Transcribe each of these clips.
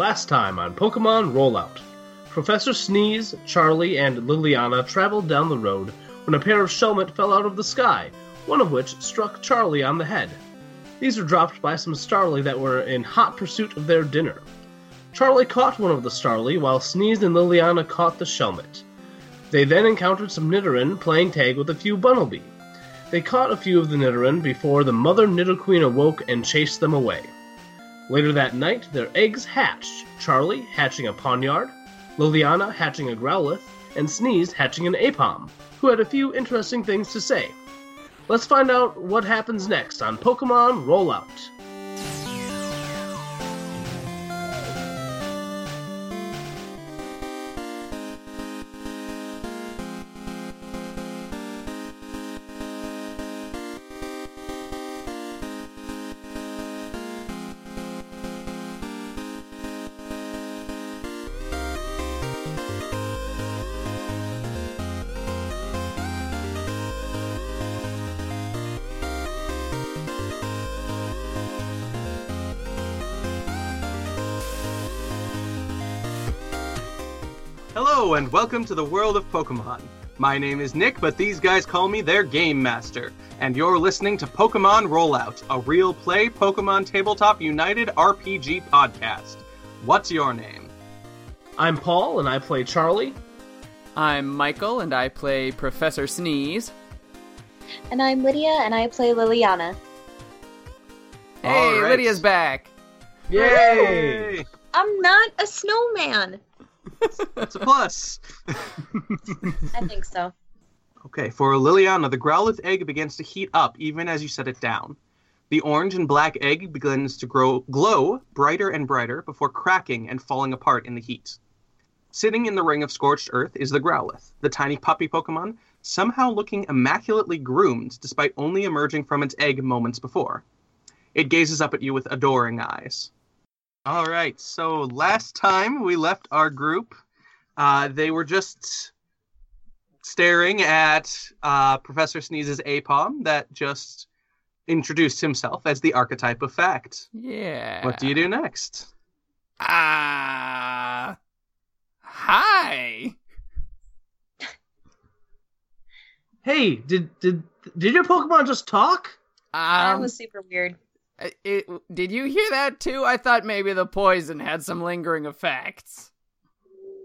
Last time on Pokemon Rollout. Professor Sneeze, Charlie, and Liliana traveled down the road when a pair of Shelmet fell out of the sky, one of which struck Charlie on the head. These were dropped by some Starly that were in hot pursuit of their dinner. Charlie caught one of the Starly, while Sneeze and Liliana caught the Shelmet. They then encountered some Nidoran playing tag with a few Bunnelby. They caught a few of the Nidoran before the mother Nidoqueen awoke and chased them away. Later that night, their eggs hatched, Charlie hatching a Pawniard, Liliana hatching a Growlithe, and Sneeze hatching an Aipom, who had a few interesting things to say. Let's find out what happens next on Pokemon Rollout. And welcome to the world of Pokemon. My name is Nick, but these guys call me their Game Master, and you're listening to Pokemon Rollout, a real play Pokemon Tabletop United RPG podcast. What's your name? I'm Paul, and I play Charlie. I'm Michael, and I play Professor Sneeze. And I'm Lydia, and I play Liliana. Hey, All right. Lydia's back. Yay! I'm not a snowman. That's a plus. I think so. Okay, for Liliana, the Growlithe egg begins to heat up even as you set it down. The orange and black egg begins to grow glow brighter and brighter before cracking and falling apart in the heat. Sitting in the ring of scorched earth is the Growlithe, the tiny puppy Pokemon, somehow looking immaculately groomed despite only emerging from its egg moments before. It gazes up at you with adoring eyes. All right, so last time we left our group, uh, they were just staring at uh, Professor Sneeze's Aipom that just introduced himself as the archetype of fact. Yeah. What do you do next? Ah. hi. Hey, did did did your Pokemon just talk? that Um, was super weird. It, did you hear that too? I thought maybe the poison had some lingering effects.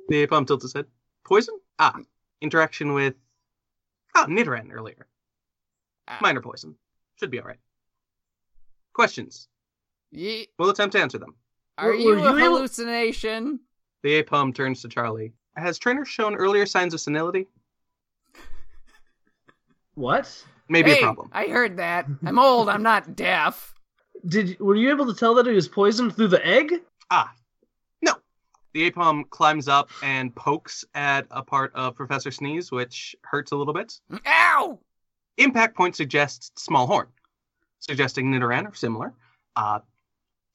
The Aipom tilts his head. Poison? Ah, interaction with ah Nidoran earlier. Ah. Minor poison. Should be all right. Questions? Ye- We'll attempt to answer them. are Were- you were a you able- hallucination? The Aipom turns to Charlie. Has trainer shown earlier signs of senility? What? Maybe hey, a problem. I heard that. I'm old. I'm not deaf. Did were you able to tell that he was poisoned through the egg? Ah, no. The Aipom climbs up and pokes at a part of Professor Sneeze, which hurts a little bit. Ow! Impact point suggests small horn, suggesting Nidoran or similar. Uh,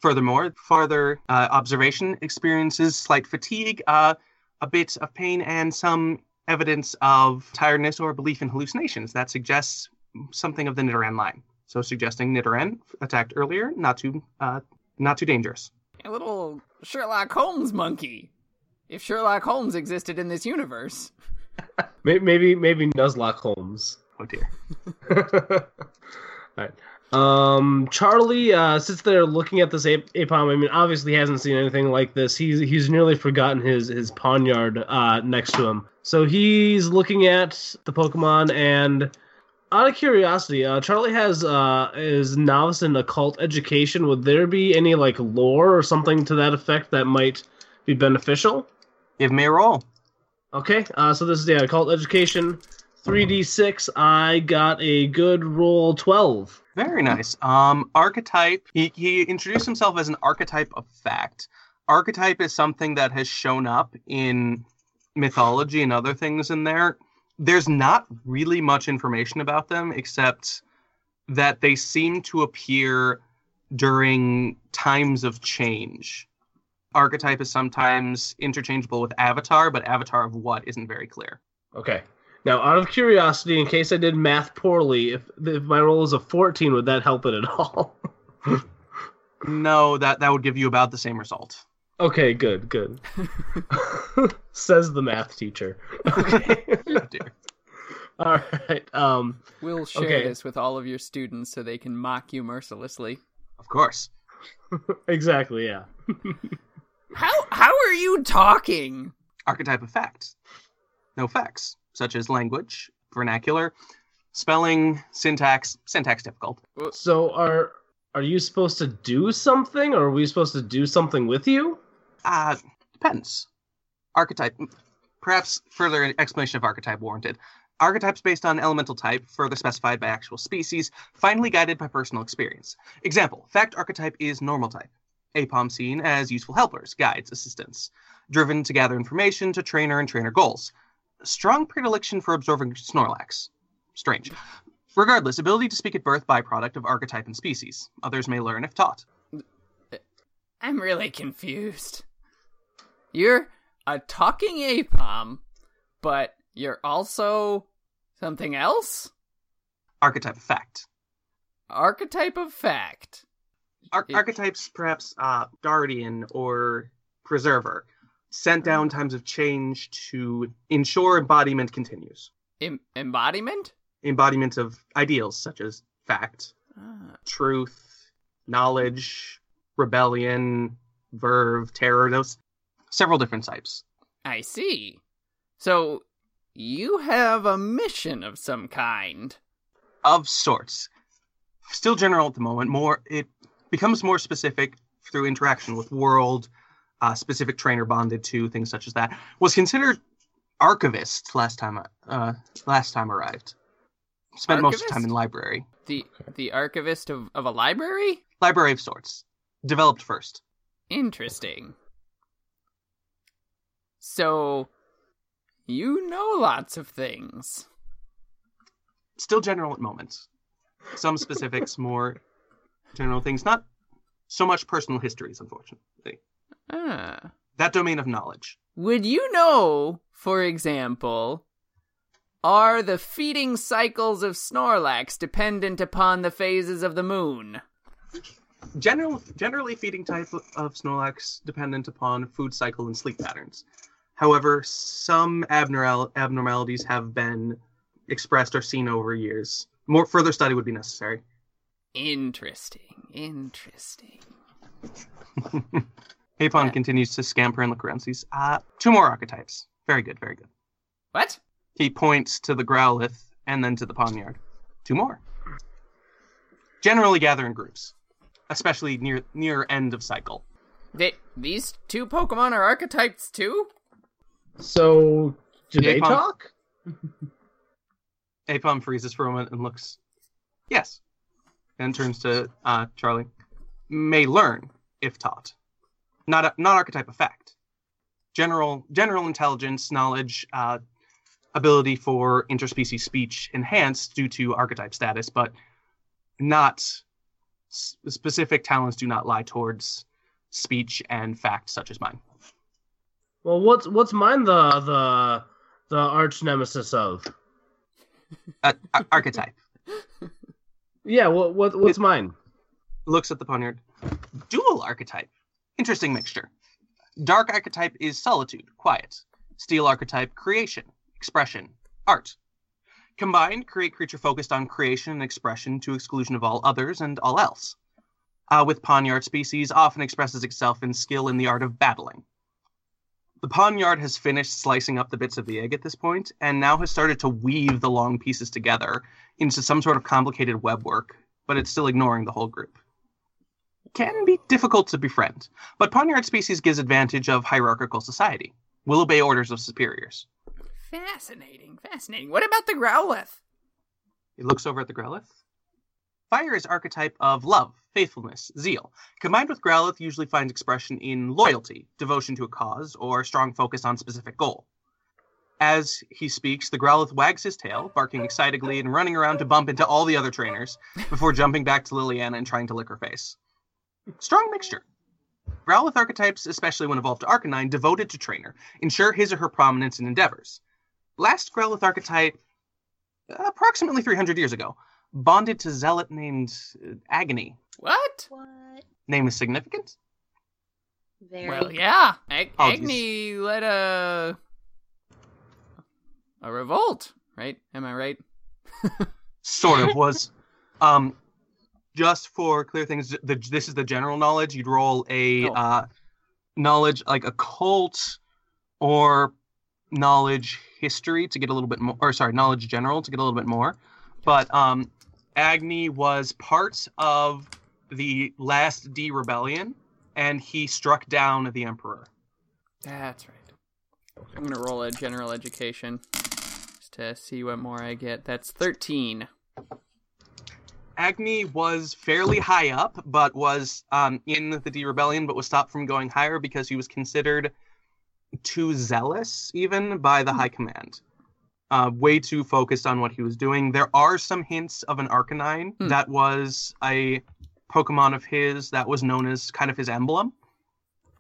furthermore, farther uh, observation experiences slight fatigue, uh, a bit of pain, and some evidence of tiredness or belief in hallucinations. That suggests something of the Nidoran line. So, suggesting Nidoran attacked earlier, not too, uh, not too dangerous. A little Sherlock Holmes monkey. If Sherlock Holmes existed in this universe. Maybe maybe Nuzlocke Holmes. Oh dear. All right. Um, Charlie uh, sits there looking at this ap- Aipom. I mean, obviously he hasn't seen anything like this. He's he's nearly forgotten his his Pawniard uh, next to him. So he's looking at the Pokemon, and out of curiosity, uh, Charlie has uh, is novice in occult education. Would there be any like lore or something to that effect that might be beneficial? Give me a roll. Okay, uh, so this is yeah, occult education, three d six. I got a good roll, twelve. Very nice. Um, archetype. He he introduced himself as an archetype of fact. Archetype is something that has shown up in mythology and other things in there. There's not really much information about them except that they seem to appear during times of change. Archetype is sometimes interchangeable with avatar, but avatar of what isn't very clear. Okay. Now, out of curiosity, in case I did math poorly, if if my roll is a fourteen, would that help it at all? No, that that would give you about the same result. Okay, good, good. Says the math teacher. Okay. Oh, dear. All right. Um. We'll share Okay. this with all of your students so they can mock you mercilessly. Of course. Exactly. Yeah. How how are you talking? Archetype of fact. No facts, such as language, vernacular, spelling, syntax, syntax difficult. So are are you supposed to do something, or are we supposed to do something with you? Uh, depends. Archetype. Perhaps further explanation of archetype warranted. Archetypes based on elemental type, further specified by actual species, finally guided by personal experience. Example Fact archetype is normal type. Aipom seen as useful helpers, guides, assistants, driven to gather information to trainer and trainer goals. Strong predilection for absorbing Snorlax. Strange. Regardless, ability to speak at birth byproduct of archetype and species. Others may learn if taught. I'm really confused. You're a talking Aipom, but you're also something else? Archetype of fact. Archetype of fact. Ar- It- archetypes, perhaps uh, guardian or preserver, sent down times of change to ensure embodiment continues. Em- embodiment? Embodiment of ideals such as fact, Ah, truth, knowledge, rebellion, verve, terror. Those several different types. I see. So, you have a mission of some kind. of sorts. Still general at the moment. More it becomes more specific through interaction with world, uh, specific trainer bonded to things such as that. Was considered archivist last time. Uh, last time arrived. Spent most of the time in library. The the archivist of, of a library? Library of sorts. Developed first. Interesting. So, you know lots of things. Still general at moments. Some specifics, more general things. Not so much personal histories, unfortunately. Ah. That domain of knowledge. Would you know, for example, are the feeding cycles of Snorlax dependent upon the phases of the moon? General, generally feeding type of Snorlax dependent upon food cycle and sleep patterns. However, some abnormal abnormalities have been expressed or seen over years. More further study would be necessary. Interesting, interesting. Aipom Yeah. continues to scamper and look around. Sees uh, two more archetypes. Very good, very good. What? He points to the Growlithe and then to the Pawniard. Two more. Generally gather in groups, especially near near end of cycle. They, these two Pokemon are archetypes too? So do they talk? Aipom freezes for a moment and looks. Yes. And turns to uh, Charlie. May learn if taught. Not a, not archetype effect. General general intelligence, knowledge, uh, ability for interspecies speech enhanced due to archetype status, but not s- specific talents do not lie towards speech and fact such as mine. Well, what's what's mine the the the arch nemesis of? Uh, ar- archetype. Yeah, what what what's mine? looks at the Pawniard. Dual archetype. Interesting mixture. Dark archetype is solitude, quiet. Steel archetype, creation, expression, art. Combined, create creature focused on creation and expression to exclusion of all others and all else. Uh, with Pawniard species, often expresses itself in skill in the art of battling. The Pawniard has finished slicing up the bits of the egg at this point, and now has started to weave the long pieces together into some sort of complicated webwork, but it's still ignoring the whole group can be difficult to befriend, but Pawniard species gives advantage of hierarchical society. Will obey orders of superiors. Fascinating, fascinating. What about the Growlithe? It looks over at the Growlithe. Fire is archetype of love, faithfulness, zeal. Combined with Growlithe usually finds expression in loyalty, devotion to a cause, or strong focus on specific goal. As he speaks, the Growlithe wags his tail, barking excitedly and running around to bump into all the other trainers before jumping back to Liliana and trying to lick her face. Strong mixture. Growlithe archetypes, especially when evolved to Arcanine, devoted to trainer, ensure his or her prominence in endeavors. Last Growlithe archetype, approximately 300 years ago, bonded to zealot named Agni. What? What? Name is significant? Very. Well, yeah. Ag- Agni led a a revolt, right? Am I right? Sort of was. Um, just for clear things, the, this is the general knowledge. You'd roll a Oh. uh, knowledge like occult or knowledge history to get a little bit more, or sorry, knowledge general to get a little bit more. But um, Agni was part of the last D rebellion, and he struck down the emperor. That's right. I'm gonna roll a general education just to see what more I get. That's thirteen. Agni was fairly high up, but was um, in the D Rebellion, but was stopped from going higher because he was considered too zealous, even by the High Command. Uh, way too focused on what he was doing. There are some hints of an Arcanine Hmm. that was a Pokemon of his that was known as kind of his emblem,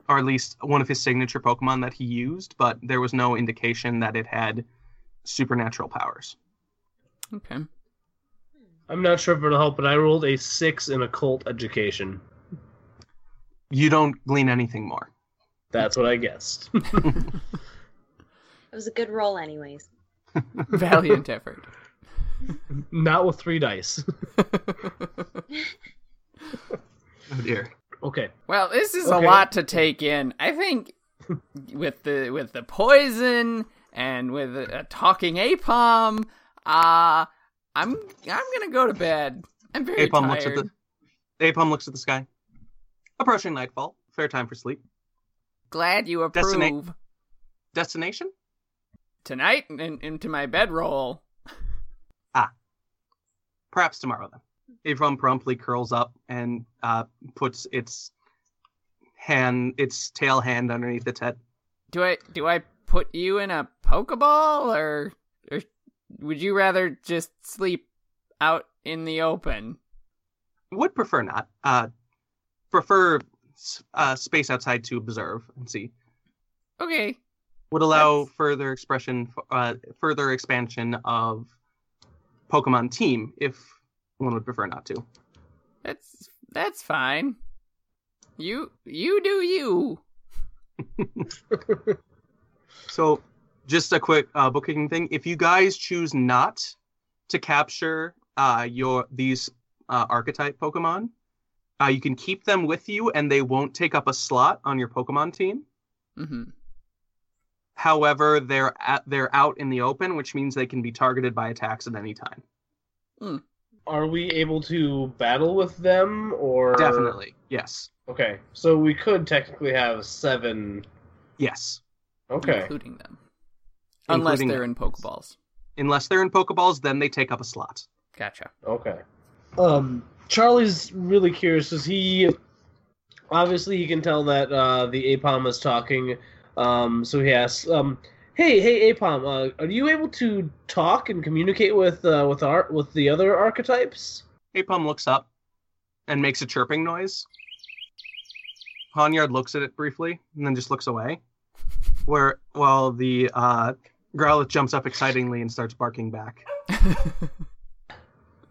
or at least one of his signature Pokemon that he used, but there was no indication that it had supernatural powers. Okay. I'm not sure if it'll help, but I rolled a six in occult education. You don't glean anything more. That's what I guessed. It was a good roll, anyways. Valiant effort. not with three dice. Oh dear. okay. Well, this is Okay. a lot to take in. I think with the with the poison and with a, a talking Aipom, uh I'm I'm gonna go to bed. I'm very Aipom tired. looks at the Aipom looks at the sky. Approaching nightfall. Fair time for sleep. Glad you approve. Destina- Destination? Tonight in, into my bedroll. Ah. Perhaps tomorrow then. Aipom promptly curls up and uh, puts its hand its tail hand underneath its head. Do I do I put you in a pokeball or or would you rather just sleep out in the open? Would prefer not. Uh prefer uh, space outside to observe and see. Okay. Would allow That's- further expression uh, further expansion of Pokemon team if one would prefer not to. That's that's fine. You you do you. So, just a quick uh, bookkeeping thing: if you guys choose not to capture uh, your these uh, archetype Pokemon, uh, you can keep them with you, and they won't take up a slot on your Pokemon team. Mm-hmm. However, they're at, they're out in the open, which means they can be targeted by attacks at any time. Are we able to battle with them or Definitely, yes, Okay. So we could technically have seven yes. Okay. Including them. Unless Including they're them, in Pokeballs. Unless they're in Pokeballs, then they take up a slot. Gotcha. Okay. Um, Charlie's really curious because he obviously he can tell that uh, the Aipom is talking. Um, so he asks, um, "Hey, hey, Aipom, uh, are you able to talk and communicate with uh, with our with the other archetypes?" Aipom looks up and makes a chirping noise. Pawniard looks at it briefly and then just looks away. Where while the uh, Growlithe jumps up excitingly and starts barking back.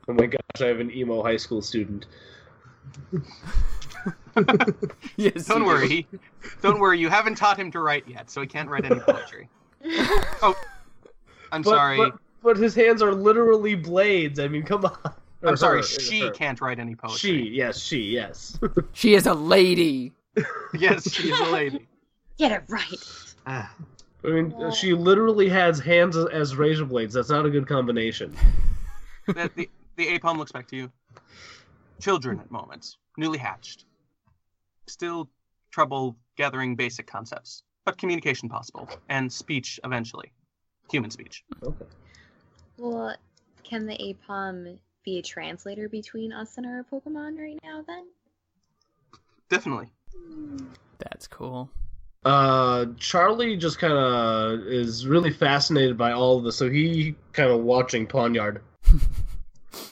Oh my gosh, I have an emo high school student. yes. Don't worry, do. don't worry. You haven't taught him to write yet, so he can't write any poetry. Oh, I'm But- sorry. but, but his hands are literally blades. I mean, come on. Or I'm sorry. her, She her. can't write any poetry. She, yes, she, yes. She is a lady. yes, she's a lady. Get it right. Ah. I mean, she literally has hands as, as razor blades. That's not a good combination. the, the, the Aipom looks back to you. Children at moments, newly hatched. Still trouble gathering basic concepts, but communication possible, and speech eventually. Human speech. Okay. Well, can the Aipom be a translator between us and our Pokemon right now then? Definitely. That's cool. Uh, Charlie just kind of is really fascinated by all of this, so he kind of watching Pawniard.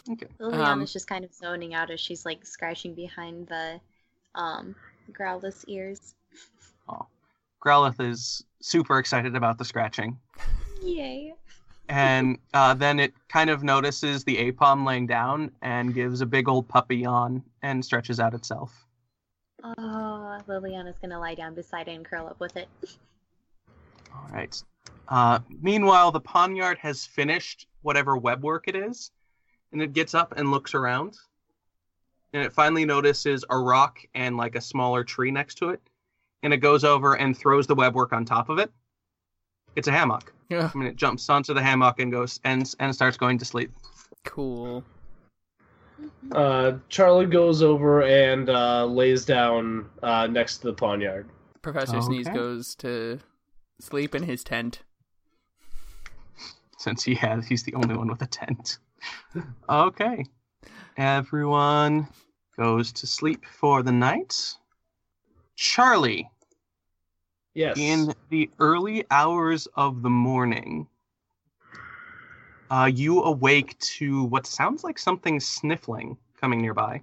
Okay. Liliana's Um, just kind of zoning out as she's like scratching behind the um Growlithe ears. Growlithe is super excited about the scratching. Yay. And uh, then it kind of notices the Aipom laying down and gives a big old puppy yawn and stretches out itself. Oh, Liliana's gonna lie down beside it and curl up with it. All right. Uh, meanwhile, the Pawniard has finished whatever web work it is, and it gets up and looks around, and it finally notices a rock and like a smaller tree next to it, and it goes over and throws the web work on top of it. It's a hammock. Yeah. I mean, it jumps onto the hammock and goes and and starts going to sleep. Cool. Uh, Charlie goes over and uh, lays down uh, next to the Pawniard. Professor Sneeze goes to sleep in his tent. since he has he's the only one with a tent. okay. Everyone goes to sleep for the night. Charlie, Yes. in the early hours of the morning, uh, you awake to what sounds like something sniffling coming nearby.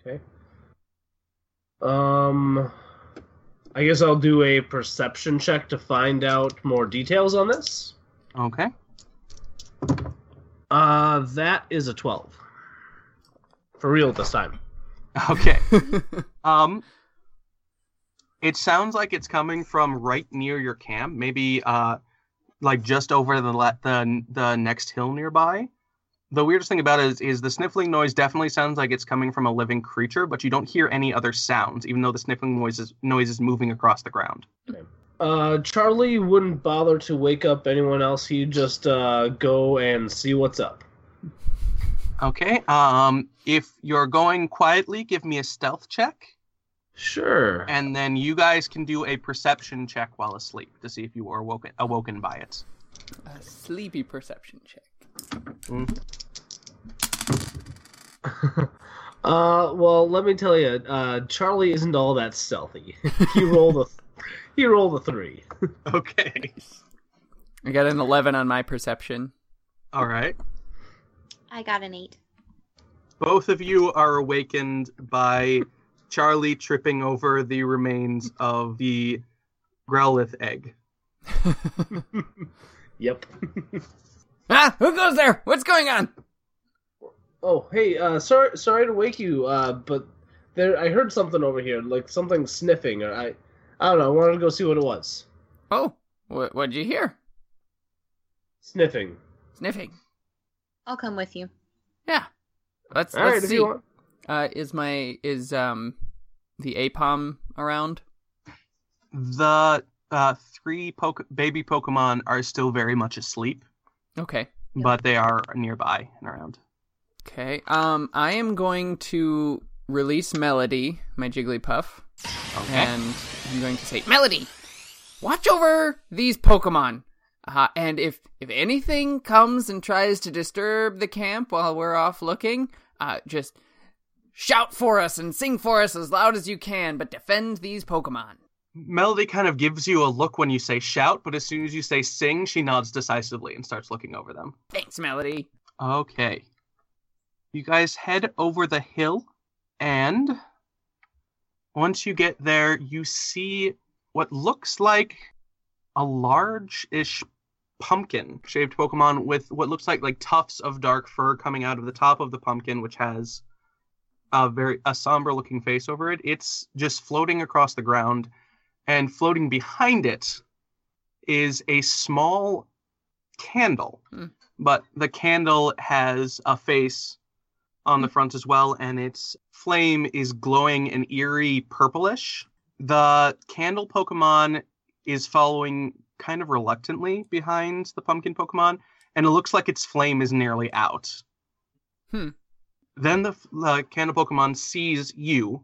Okay. Um, I guess I'll do a perception check to find out more details on this. Okay. Uh, that is a twelve. For real this time. Okay. Um, it sounds like it's coming from right near your camp, maybe uh, like just over the le- the the next hill nearby. The weirdest thing about it is, is the sniffling noise definitely sounds like it's coming from a living creature, but you don't hear any other sounds, even though the sniffling noise is, noise is moving across the ground. Uh, Charlie wouldn't bother to wake up anyone else. He'd just uh, go and see what's up. Okay. Um, if you're going quietly, give me a stealth check, Sure. and then you guys can do a perception check while asleep to see if you were awoken awoken by it. A sleepy perception check. uh, well, let me tell you, uh, Charlie isn't all that stealthy. he rolled a, he rolled a three. Okay. I got an 11 on my perception. All right. I got an eight. Both of you are awakened by Charlie tripping over the remains of the Growlithe egg. Yep. Ah, who goes there? What's going on? oh, hey, uh, sorry, sorry to wake you, uh, but there, I heard something over here, like something sniffing, or I, I don't know. I wanted to go see what it was. Oh, what what'd you hear? Sniffing. Sniffing. I'll come with you. Yeah. Let's All right, let's if see. Uh, is my is um the Aipom around? The uh, three poke- baby Pokemon are still very much asleep, Okay. but they are nearby and around. Okay. Um, I am going to release Melody, my Jigglypuff, Okay. and I'm going to say, Melody, watch over these Pokemon. Uh, and if if anything comes and tries to disturb the camp while we're off looking, uh, just shout for us and sing for us as loud as you can, but defend these Pokemon. Melody kind of gives you a look when you say shout, but as soon as you say sing, she nods decisively and starts looking over them. Thanks, Melody. Okay. You guys head over the hill, and once you get there, you see what looks like a large ish pumpkin shaped Pokemon with what looks like like tufts of dark fur coming out of the top of the pumpkin, which has a very a somber looking face over it. It's just floating across the ground, and floating behind it is a small candle hmm. but the candle has a face on the hmm. front as well, and its flame is glowing an eerie purplish. The candle Pokemon is following kind of reluctantly behind the pumpkin Pokemon, and it looks like its flame is nearly out. Hmm. Then the uh, candle Pokemon sees you,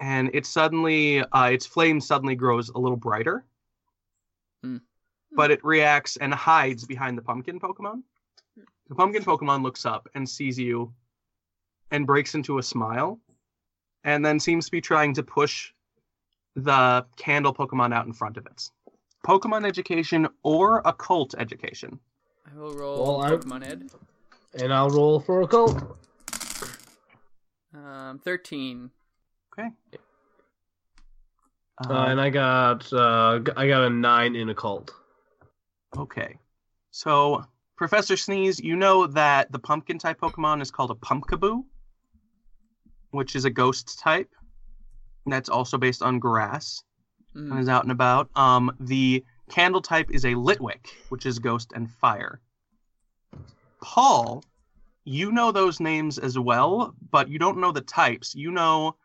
and it suddenly, uh, its flame suddenly grows a little brighter but it reacts and hides behind the pumpkin Pokemon. The pumpkin Pokemon looks up and sees you and breaks into a smile and then seems to be trying to push the candle Pokemon out in front of it. Pokemon education or occult education. I will roll Well, I- Pokemon Ed. And I'll roll for occult. Um, thirteen. Okay. Uh, and I got, uh, g- I got a nine in occult. Okay. So Professor Sneeze, you know that the pumpkin type Pokemon is called a Pumpkaboo, which is a ghost type. That's also based on grass and Mm. is out and about. Um, the candle type is a Litwick, which is ghost and fire. Paul, you know those names as well, but you don't know the types. You know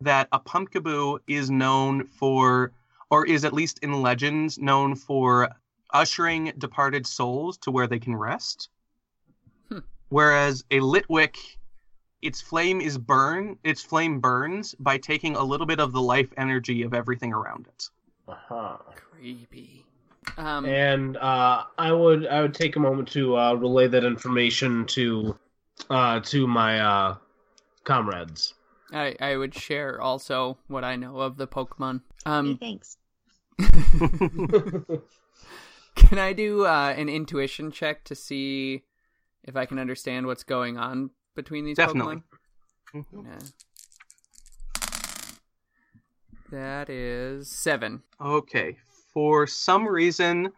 that a Pumpkaboo is known for, or is at least in legends, known for ushering departed souls to where they can rest. Hmm. Whereas a Litwick, its flame is burn, its flame burns by taking a little bit of the life energy of everything around it. Uh-huh. Creepy. Um, And uh, I would I would take a moment to uh, relay that information to uh, to my uh, comrades. I I would share also what I know of the Pokemon. Hey, Um, thanks. can I do uh, an intuition check to see if I can understand what's going on between these Definitely. Pokemon? Yeah. That is seven. Okay. For some reason,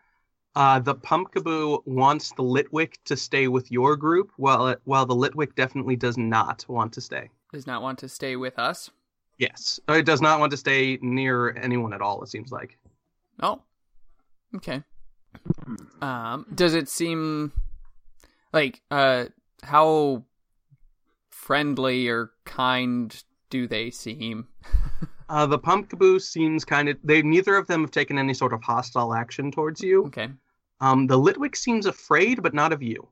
uh, the Pumpkaboo wants the Litwick to stay with your group, while it, while the Litwick definitely does not want to stay. Does not want to stay with us. Yes, Uh, it does not want to stay near anyone at all. It seems like. Oh. Okay. Um, does it seem like uh how friendly or kind do they seem? Uh, the Pumpkaboo seems kind of. They neither of them have taken any sort of hostile action towards you. Okay. Um, the Litwick seems afraid, but not of you.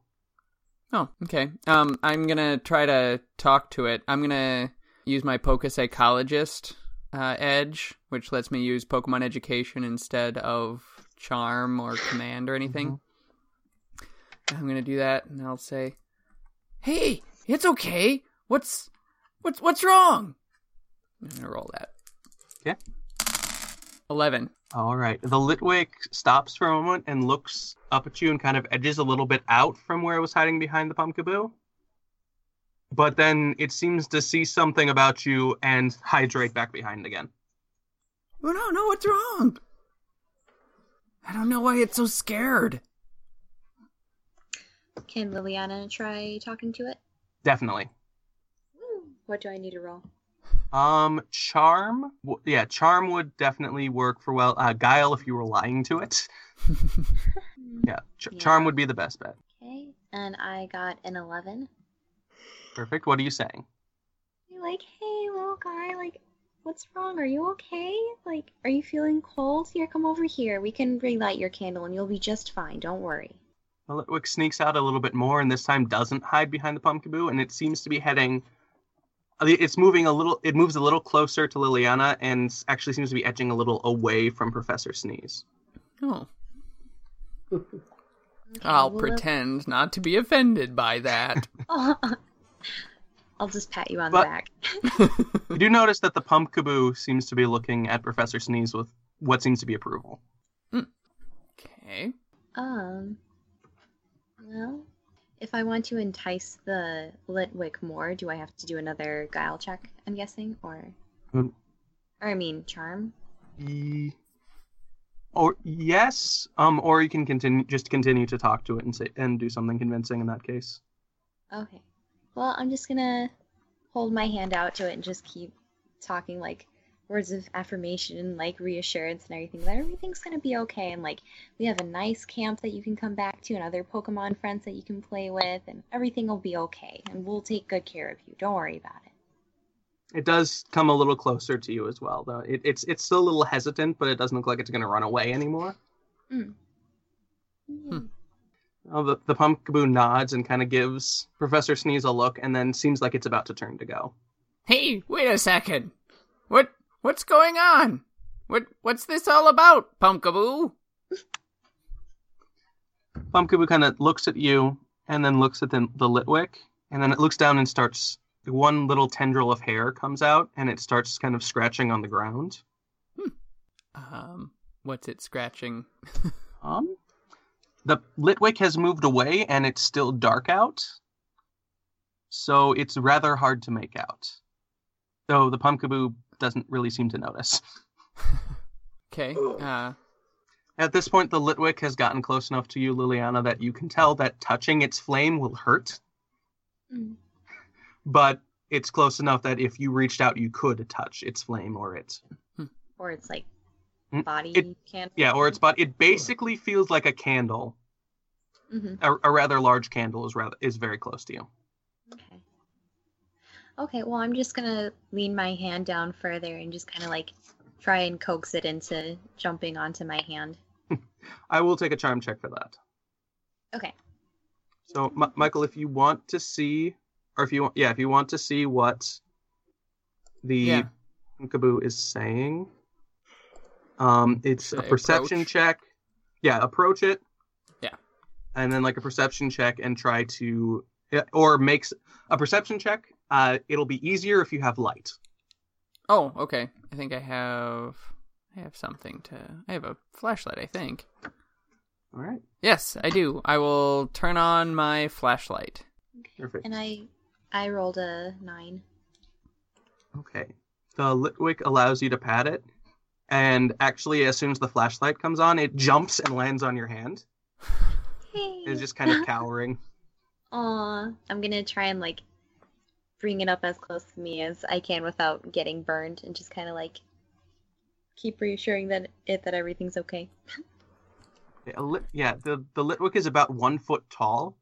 Oh, okay. Um, I'm gonna try to talk to it. I'm gonna use my Poke Psychologist uh, edge, which lets me use Pokemon Education instead of Charm or Command or anything. I'm gonna do that, and I'll say, "Hey, it's okay. What's what's what's wrong?" I'm gonna roll that. Yeah. Eleven. All right. The Litwick stops for a moment and looks up at you and kind of edges a little bit out from where it was hiding behind the Pumpkaboo. But then it seems to see something about you and hides right back behind again. Oh no, no, what's wrong? I don't know why it's so scared. Can Liliana try talking to it? Definitely. What do I need to roll? Um, charm. w- Yeah, charm would definitely work for well. Uh, guile if you were lying to it. Yeah, ch- Yeah. charm would be the best bet. Okay, and I got an 11. Perfect. What are you saying? You're like, hey, little guy, like, what's wrong? Are you okay? Like, are you feeling cold? Here, come over here. We can relight your candle and you'll be just fine. Don't worry. The Litwick sneaks out a little bit more and this time doesn't hide behind the Pumpkaboo and it seems to be heading uh, it's moving a little it moves a little closer to Liliana and actually seems to be edging a little away from Professor Sneeze. Oh. I'll well, pretend not to be offended by that. I'll just pat you on But- the back. You do notice that the Pumpkaboo seems to be looking at Professor Sneeze with what seems to be approval. okay. Um, well, if I want to entice the Litwick more, do I have to do another guile check, I'm guessing? Or, Hmm. or I mean, charm? Or yes, um, or you can continue just continue to talk to it and say and do something convincing in that case. Okay. Well, I'm just gonna hold my hand out to it and just keep talking like words of affirmation, like reassurance and everything that everything's gonna be okay and like we have a nice camp that you can come back to and other Pokemon friends that you can play with and everything will be okay and we'll take good care of you. Don't worry about it. It does come a little closer to you as well, though. It, it's it's still a little hesitant, but it doesn't look like it's going to run away anymore. Mm. Hmm. Oh, the, the Pumpkaboo nods and kind of gives Professor Sneeze a look, and then seems like it's about to turn to go. Hey, wait a second. What what's going on? What what's this all about, Pumpkaboo? Pumpkaboo kind of looks at you, and then looks at the, the Litwick, and then it looks down and starts. One little tendril of hair comes out, and it starts kind of scratching on the ground. Um, what's it scratching? Um, the Litwick has moved away, and it's still dark out, so it's rather hard to make out. Though the Pumpkaboo doesn't really seem to notice. Okay. Uh, At this point, the Litwick has gotten close enough to you, Liliana, that you can tell that touching its flame will hurt, Mm. but it's close enough that if you reached out, you could touch its flame or its Or it's like Mm, body it- candle. yeah, or its body. it basically feels like a candle. hmm A, a rather large candle is rather is very close to you. Okay. Okay, well, I'm just gonna lean my hand down further and just kind of like try and coax it into jumping onto my hand. I will take a charm check for that. Okay. So, M- Michael, if you want to see, or if you want, yeah, if you want to see what the Yeah. Kaboo is saying, um, it's Say a perception approach. check. Yeah, approach it. Yeah. And then like a perception check and try to, or makes a perception check. Uh, it'll be easier if you have light. Oh, okay. I think I have I have something to I have a flashlight, I think. All right. Yes, I do. I will turn on my flashlight. Perfect. And I, I rolled a nine. Okay. The Litwick allows you to pat it, and actually, as soon as the flashlight comes on, it jumps and lands on your hand. Hey. It's just kind of cowering. Aw, I'm gonna try and like bring it up as close to me as I can without getting burned, and just kind of like keep reassuring that it that everything's okay. Yeah, lit- yeah, the the Litwick is about one foot tall,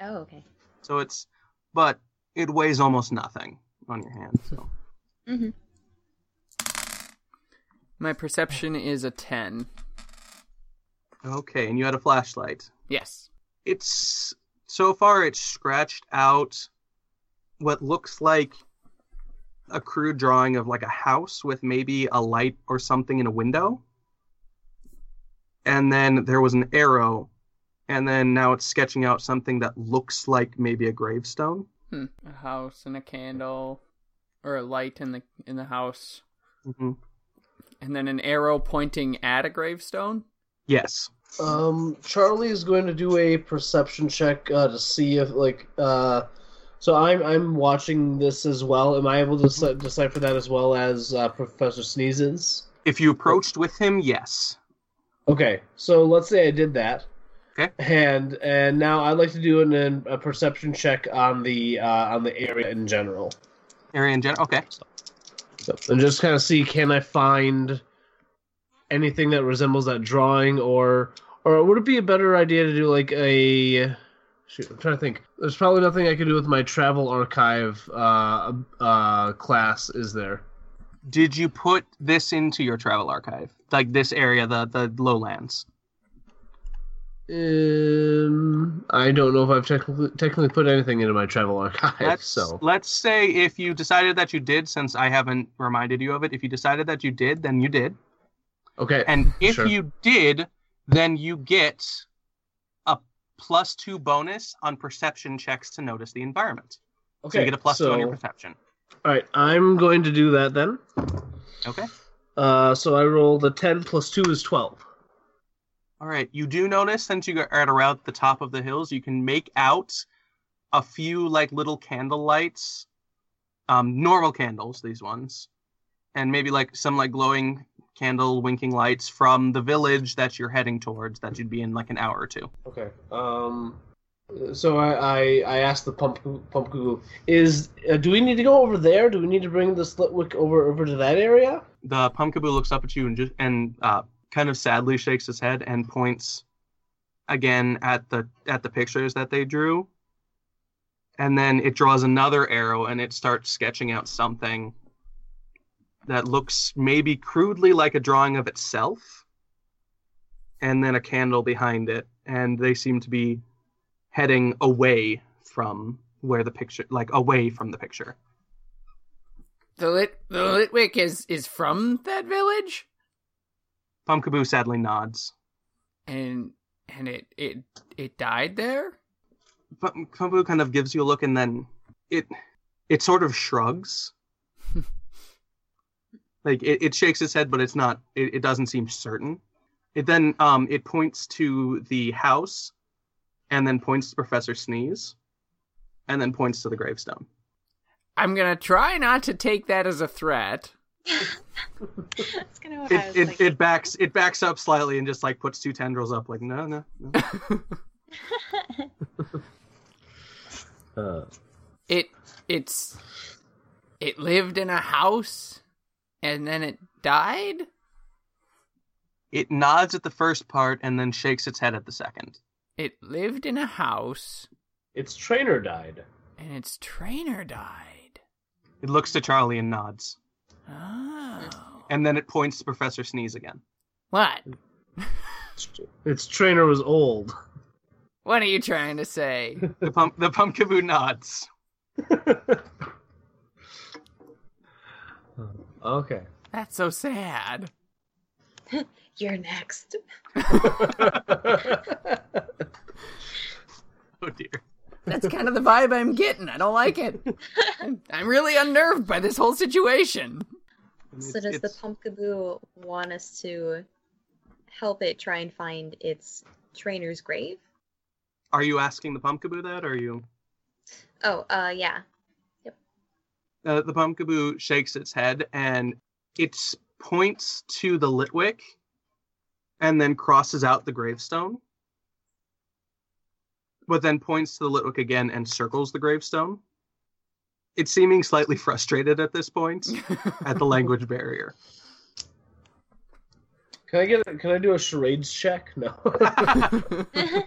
Oh, okay. so it's, but it weighs almost nothing on your hand. So Mm-hmm. My perception is a 10. okay, and you had a flashlight. Yes. It's so far it's scratched out what looks like a crude drawing of like a house with maybe a light or something in a window. And then there was an arrow, and then now it's sketching out something that looks like maybe a gravestone. Hmm. A house and a candle or a light in the in the house hmm and then an arrow pointing at a gravestone. Yes. Um, Charlie is going to do a perception check uh, to see if, like, uh, so I'm I'm watching this as well. Am I able to deci- decipher that as well as uh, Professor Sneezes? If you approached with him, yes. Okay, so let's say I did that. Okay. And and now I'd like to do an, an, a perception check on the uh, on the area in general, Area in general. Okay. so, and just kind of see can I find anything that resembles that drawing, or or would it be a better idea to do like a shoot? I'm trying to think. There's probably nothing I could do with my travel archive uh, uh, class, is there? Did you put this into your travel archive? Like this area, the the lowlands. Um, I don't know if I've technically technically put anything into my travel archive. Let's so let's say if you decided that you did, since I haven't reminded you of it, if you decided that you did, then you did. okay. And if Sure. you did, then you get plus two bonus on perception checks to notice the environment. okay, So you get a plus two on your perception. All right, I'm going to do that then. Okay. Uh, so I roll the ten plus two is twelve. All right. You do notice since you are at around the top of the hills, you can make out a few like little candle lights, um, normal candles. These ones, and maybe like some like glowing candle winking lights from the village that you're heading towards. That you'd be in like an hour or two. Okay. Um, so I I, I asked the pump pump goo is uh, do we need to go over there? Do we need to bring the Slitwick over over to that area? The pumpkaboo looks up at you and just and uh, kind of sadly shakes his head and points again at the at the pictures that they drew. And then it draws another arrow and it starts sketching out something that looks maybe crudely like a drawing of itself. And then a candle behind it, and they seem to be heading away from where the picture like away from the picture. The lit the Litwick is is from that village Pumpkaboo sadly nods. and and it it it died there. Kumbu kind of gives you a look and then it it sort of shrugs. Like it, it shakes its head, but it's not it, it doesn't seem certain. It then um it points to the house and then points to Professor Sneeze and then points to the gravestone. I'm gonna try not to take that as a threat. That's kind of what I It, was it, like. it backs it backs up slightly and just like puts two tendrils up like no no, no. Uh, It it's it lived in a house and then it died? It nods at the first part and then shakes its head at the second. It lived in a house its trainer died. and its trainer died. It looks to Charlie and nods. Oh. And then it points to Professor Sneeze again. What? Its trainer was old. What are you trying to say? The pump the pumpkaboo nods. okay. That's so sad. You're next. Oh dear. That's kind of the vibe I'm getting. I don't like it. I'm- I'm really unnerved by this whole situation. And So it's- does the it's- Pumpkaboo want us to help it try and find its trainer's grave? Are you asking the pumpkaboo that or are you Oh, uh, yeah. Uh, the pumpkaboo shakes its head and it points to the Litwick and then crosses out the gravestone. But then points to the Litwick again and circles the gravestone. It's seeming slightly frustrated at this point at the language barrier. Can I get? A, can I do a charades check? No.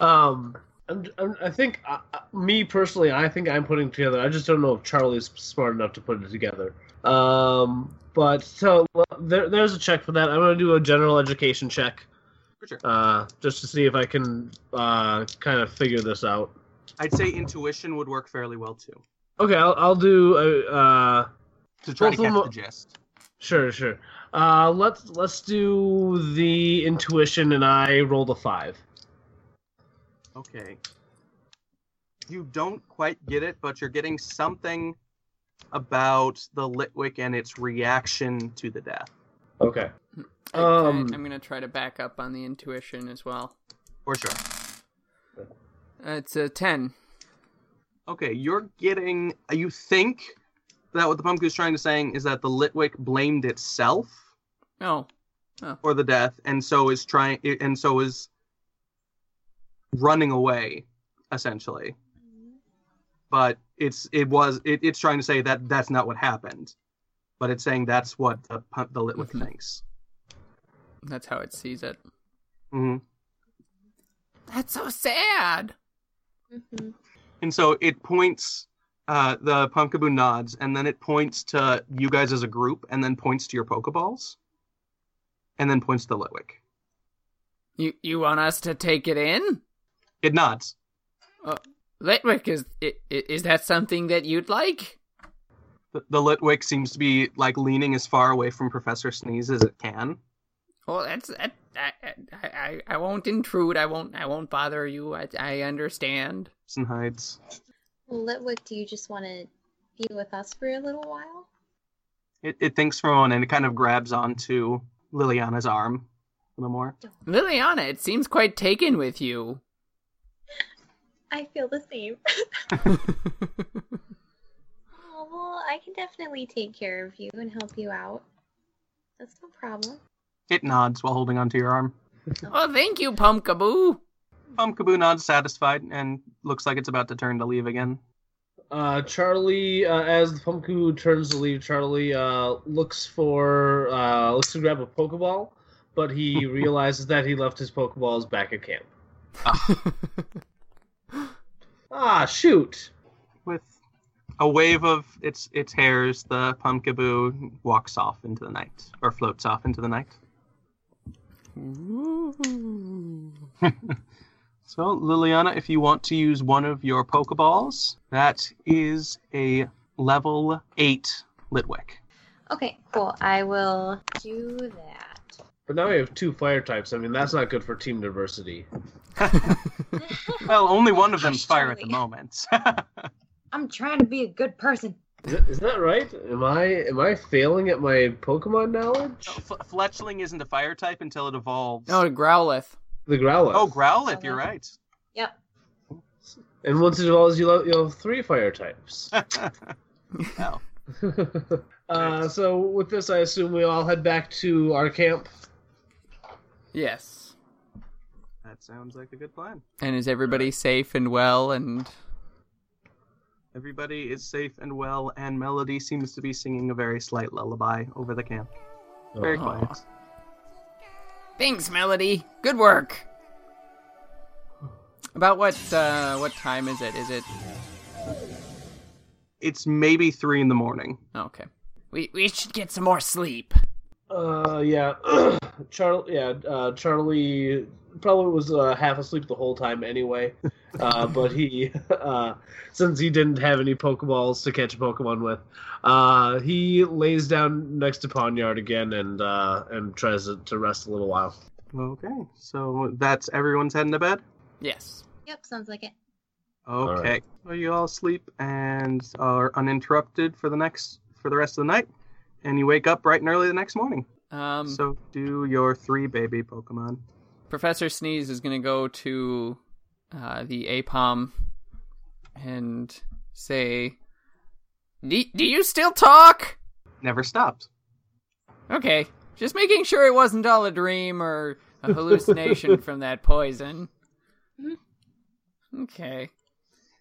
um, I'm, I'm, I think uh, uh, me personally, I think I'm putting it together. I just don't know if Charlie's smart enough to put it together. Um, but so there, there's a check for that. I'm gonna do a general education check, For sure. uh, just to see if I can uh, kind of figure this out. I'd say intuition would work fairly well too. Okay, I'll, I'll do a. Uh, To try to catch the gist. Sure, sure. Uh, let's let's do the intuition, and I rolled a five. Okay. You don't quite get it, but you're getting something about the Litwick and its reaction to the death. Okay. I, Um, am gonna try to back up on the intuition as well. For sure. It's a ten. Okay, you're getting. You think that what the pumpkin is trying to saying is that the Litwick blamed itself Oh, for the death, and so is trying, and so is running away, essentially. But it's it was it, it's trying to say that that's not what happened, but it's saying that's what the the Litwick Mhm. thinks. that's how it sees it. hmm That's so sad. hmm And so it points. Uh, the pumpkaboo nods, and then it points to you guys as a group, and then points to your Pokeballs, and then points to the Litwick. You you want us to take it in? It nods. Uh, Litwick is i- i- is that something that you'd like? The, the Litwick seems to be like leaning as far away from Professor Sneeze as it can. Well, that's that. I, I I I won't intrude. I won't I won't bother you. I I understand. And hides. Litwick, do you just want to be with us for a little while? It, it thinks for a moment and it kind of grabs onto Liliana's arm a little more. Liliana, it seems quite taken with you. I feel the same. Oh, well, I can definitely take care of you and help you out. That's no problem. It nods while holding onto your arm. oh, thank you, Pumpkaboo. Pumpkaboo nods satisfied and looks like it's about to turn to leave again. Uh, Charlie, uh, as the pumpkin turns to leave, Charlie uh, looks for uh, looks to grab a Pokeball, but he realizes that he left his Pokeballs back at camp. Ah, shoot! With a wave of its its hairs, the Pumpkaboo walks off into the night, or floats off into the night. So, Liliana, if you want to use one of your Pokeballs, that is a level 8 Litwick. Okay, cool. I will do that. But now we have two fire types. I mean, that's not good for team diversity. Well, only one of them's fire at the moment. I'm trying to be a good person. Is that, is that right? Am I am I failing at my Pokemon knowledge? F- Fletchling isn't a fire type until it evolves. No, Growlithe. The Growlithe. Oh, Growlithe, you're right. Yep. And once it evolves, you'll, you'll have three fire types. well, Uh, so with this, I assume we all head back to our camp. Yes. That sounds like a good plan. And is everybody safe and well and Everybody is safe and well, and Melody seems to be singing a very slight lullaby over the camp. Very quiet. Thanks, Melody. Good work. About what uh what time is it? Is it It's maybe three in the morning. oh, okay. We we should get some more sleep. Uh, yeah, Charlie. Yeah, uh, Charlie probably was uh, half asleep the whole time anyway. Uh, but he, uh, since he didn't have any Pokeballs to catch a Pokemon with, uh, he lays down next to Pawniard again and uh, and tries to, to rest a little while. Okay, so that's everyone's heading to bed? Yes. Yep, sounds like it. Okay. right. Well, you all sleep and are uninterrupted for the next for the rest of the night, and you wake up bright and early the next morning. Um so do your three baby Pokemon. Professor Sneeze is going to go to uh, the Aipom and say, do, do you still talk? Never stopped. Okay, just making sure it wasn't all a dream or a hallucination from that poison. Okay.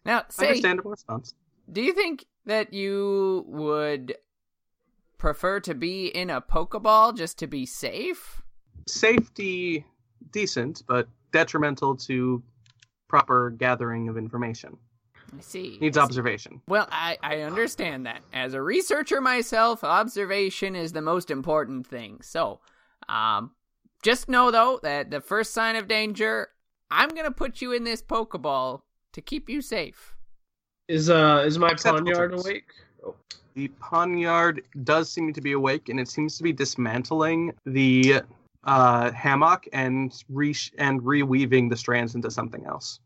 Now, say, Understandable response. do you think that you would prefer to be in a Pokeball just to be safe? Safety decent, but detrimental to proper gathering of information. I see. Needs I see. observation. Well, I, I understand that. As a researcher myself, observation is the most important thing. So, um, just know though that the first sign of danger, I'm gonna put you in this Pokeball to keep you safe. Is uh is my Acceptable Pawniard awake? Oh. The Pawniard does seem to be awake, and it seems to be dismantling the uh, hammock and re- and reweaving the strands into something else.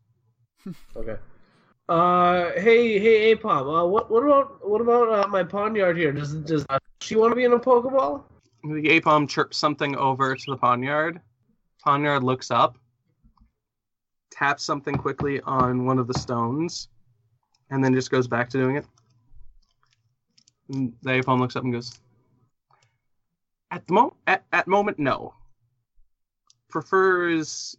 Okay. Uh, hey, hey, Aipom. Uh, what, what about, what about uh, my Pawniard here? Does, does uh, she want to be in a Pokeball? The Aipom chirps something over to the Pawniard. Pawniard looks up, taps something quickly on one of the stones, and then just goes back to doing it. And the Aipom looks up and goes, "At the mo- at, at moment, no. Prefers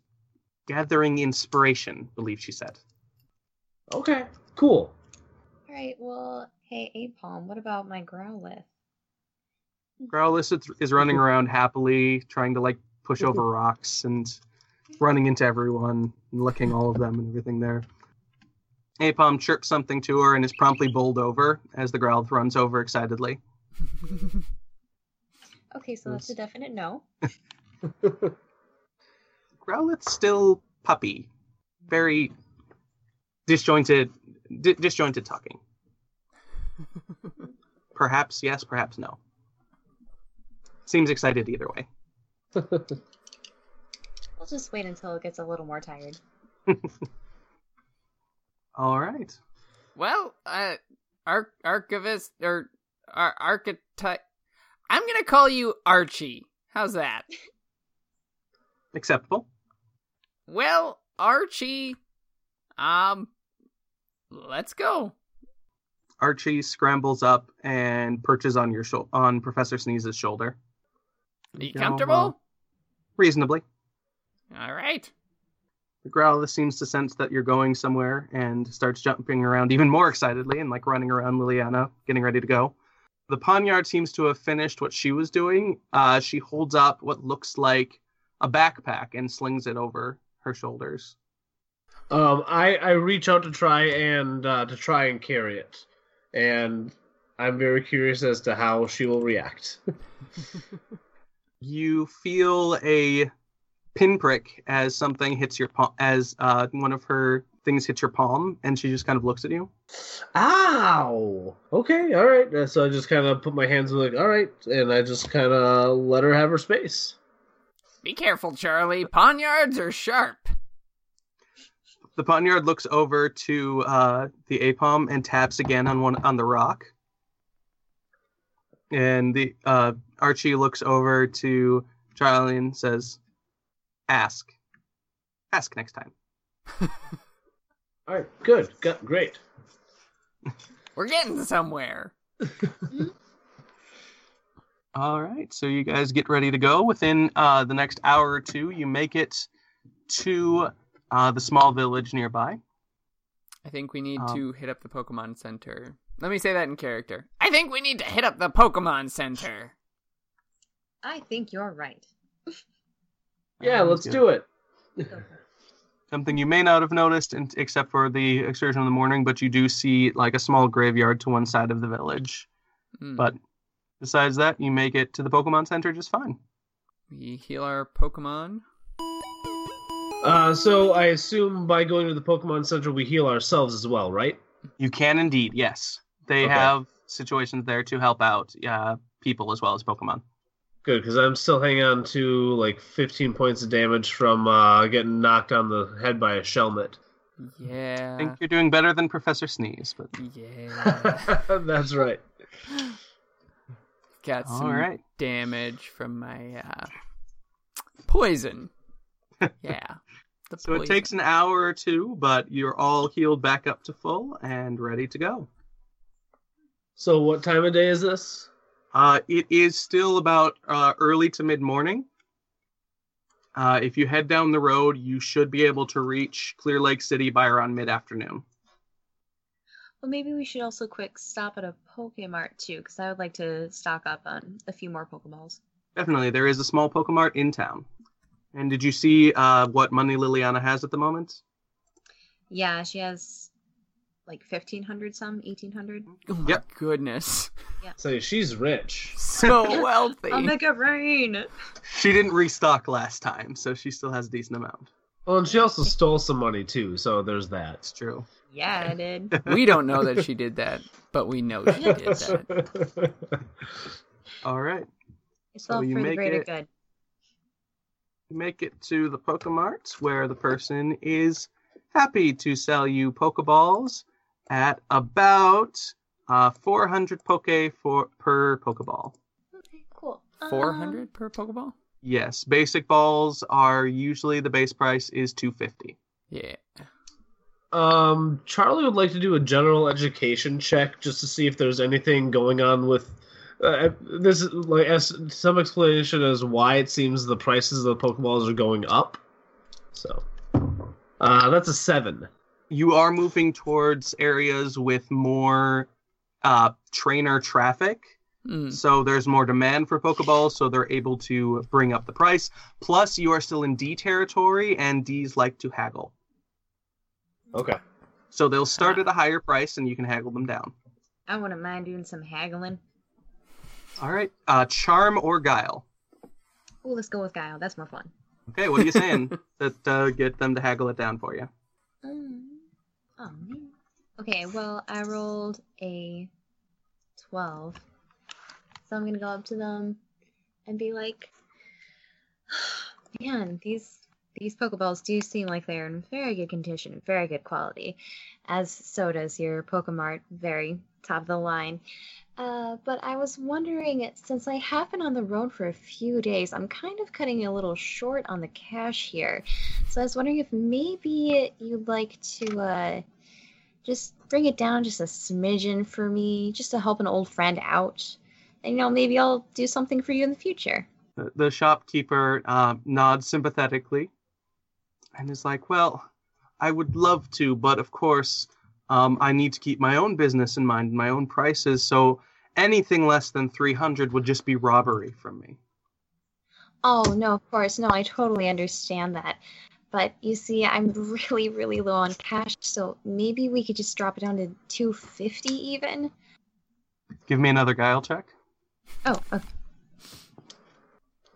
gathering inspiration." Believe she said. Okay, cool. All right, well, hey, Aipom, what about my Growlithe? Growlithe is- is running around happily, trying to like push over rocks and running into everyone and licking all of them and everything there. Aipom chirps something to her and is promptly bowled over as the Growlithe runs over excitedly. Okay, so that's a definite no. Growlithe's still puppy, very disjointed, di- disjointed talking. perhaps yes, perhaps no. Seems excited either way. We'll just wait until it gets a little more tired. All right. Well, uh, Arch- archivist or ar- archetype. I'm gonna call you Archie. How's that? Acceptable. Well, Archie, um, let's go. Archie scrambles up and perches on your shou- on Professor Sneeze's shoulder. Are you comfortable? reasonably. All right. The Growlithe seems to sense that you're going somewhere and starts jumping around even more excitedly and like running around Liliana, getting ready to go. The Pawniard seems to have finished what she was doing. Uh, she holds up what looks like a backpack and slings it over her shoulders. Um, I, I reach out to try and uh, to try and carry it, and I'm very curious as to how she will react. You feel a pinprick as something hits your palm, as uh, one of her things hits your palm, and she just kind of looks at you. Ow! Okay, all right. So I just kind of put my hands like, all right, and I just kind of let her have her space. Be careful, Charlie. Pawniards are sharp. The Pawniard looks over to uh, the Aipom and taps again on one on the rock. And the uh, Archie looks over to Charlie and says, "Ask, ask next time." All right, good, Go- great. We're getting somewhere. All right, so you guys get ready to go. Within uh, the next hour or two, you make it to uh, the small village nearby. I think we need Um, to hit up the Pokemon Center. Let me say that in character. I think we need to hit up the Pokemon Center. I think you're right. Yeah, Um, let's good. do it. Something you may not have noticed, in, except for the excursion in the morning, but you do see like a small graveyard to one side of the village. Hmm. But besides that, you make it to the Pokemon Center just fine. we heal our Pokemon. Uh, so I assume by going to the Pokemon Center, we heal ourselves as well, right? You can indeed, yes. They Okay. have situations there to help out uh, people as well as Pokemon. Good, because I'm still hanging on to like 15 points of damage from uh, getting knocked on the head by a Shelmet. Yeah. I think you're doing better than Professor Sneeze, but Yeah. That's right. Got some all right. damage from my uh, poison. Yeah. The So it takes an hour or two, but you're all healed back up to full and ready to go. So what time of day is this? Uh, it is still about uh, early to mid morning. Uh, if you head down the road, you should be able to reach Clear Lake City by around mid afternoon. Well, maybe we should also quick stop at a Pokemart too, because I would like to stock up on a few more Pokeballs. Definitely, there is a small Pokemart in town. And did you see uh, what money Liliana has at the moment? Yeah, she has like fifteen hundred some, eighteen hundred. Oh my Yep. goodness. Say she's rich. So wealthy. I'll make it rain. She didn't restock last time, so she still has a decent amount. Well, and she also stole some money too, so there's that. It's true. Yeah, I did. we don't know that she did that, but we know she did that. All right. It's So you for the make greater it- good. You make it to the Pokemart where the person is happy to sell you Pokeballs at about uh, 400 Poke for per Pokeball. Okay, cool. Um, 400 per Pokeball? Yes, basic balls are usually the base price is 250. Yeah. Um, Charlie would like to do a general education check just to see if there's anything going on with. Uh, this is like as some explanation as why it seems the prices of the Pokeballs are going up. So, uh, that's a seven. You are moving towards areas with more uh, trainer traffic, Hmm. so there's more demand for Pokeballs, so they're able to bring up the price. Plus, you are still in D territory, and Ds like to haggle. Okay. So they'll start at a higher price, and you can haggle them down. I wouldn't mind doing some haggling. All right. Uh, charm or guile. Ooh, let's go with Guile. That's more fun. Okay, what are you saying that uh, get them to haggle it down for you? Um, oh man. Okay, well, I rolled a 12. So I'm gonna go up to them and be like, man, these these Pokeballs do seem like they're in very good condition, very good quality. As so does your Pokemart, very top of the line. Uh, but I was wondering, since I have been on the road for a few days, I'm kind of cutting a little short on the cash here. So I was wondering if maybe you'd like to uh, just bring it down just a smidgen for me, just to help an old friend out. And you know, maybe I'll do something for you in the future. The, shopkeeper uh, nods sympathetically and is like, Well, I would love to, but of course, um, I need to keep my own business in mind, my own prices, so anything less than 300 would just be robbery from me. Oh, no, of course. No, I totally understand that. But you see, I'm really, really low on cash, so maybe we could just drop it down to 250 even. Give me another guile check. Oh, okay.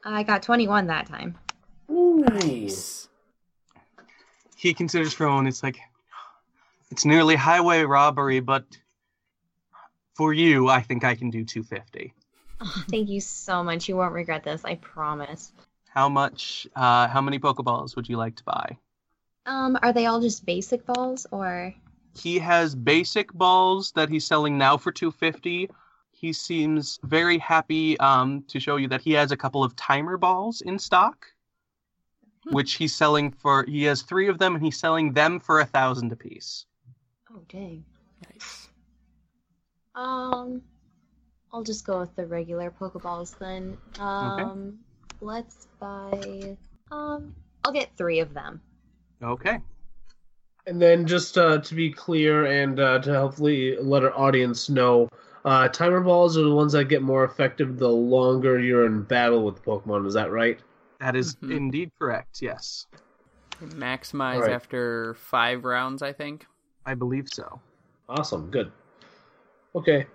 I got 21 that time. Nice. He considers for moment, it's like, It's nearly highway robbery, but for you, I think I can do 250. Oh, thank you so much. You won't regret this, I promise. How much, uh, how many Pokeballs would you like to buy? Um, are they all just basic balls or He has basic balls that he's selling now for 250. He seems very happy um, to show you that he has a couple of timer balls in stock, which he's selling for. He has three of them, and he's selling them for a thousand apiece. Oh dang. Nice. Um I'll just go with the regular Pokeballs then. Um, let's buy. Um, I'll get three of them. Okay. And then, just uh, to be clear and uh, to hopefully let our audience know, uh, timer balls are the ones that get more effective the longer you're in battle with the Pokemon. Is that right? That is Mhm. indeed correct. Yes, Maximize Alright. after five rounds, I think. I believe so. Awesome. Good. Okay.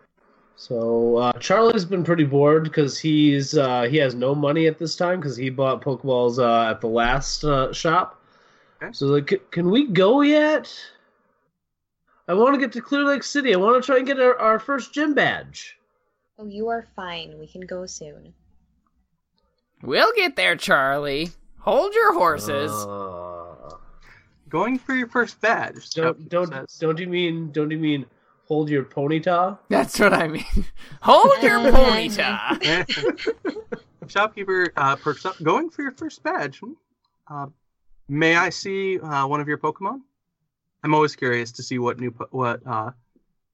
So uh, Charlie's been pretty bored because he's uh, he has no money at this time because he bought Pokeballs uh, at the last uh, shop. Okay. So like, can we go yet? I want to get to Clear Lake City. I want to try and get our, our first gym badge. Oh, you are fine. We can go soon. We'll get there, Charlie. Hold your horses. Uh, Going for your first badge. don't don't don't you mean don't you mean hold your ponyta? That's what I mean. Hold your ponyta. Shopkeeper uh, perks up. Going for your first badge. Hmm. Uh, may I see uh, one of your Pokemon? I'm always curious to see what new po- what uh,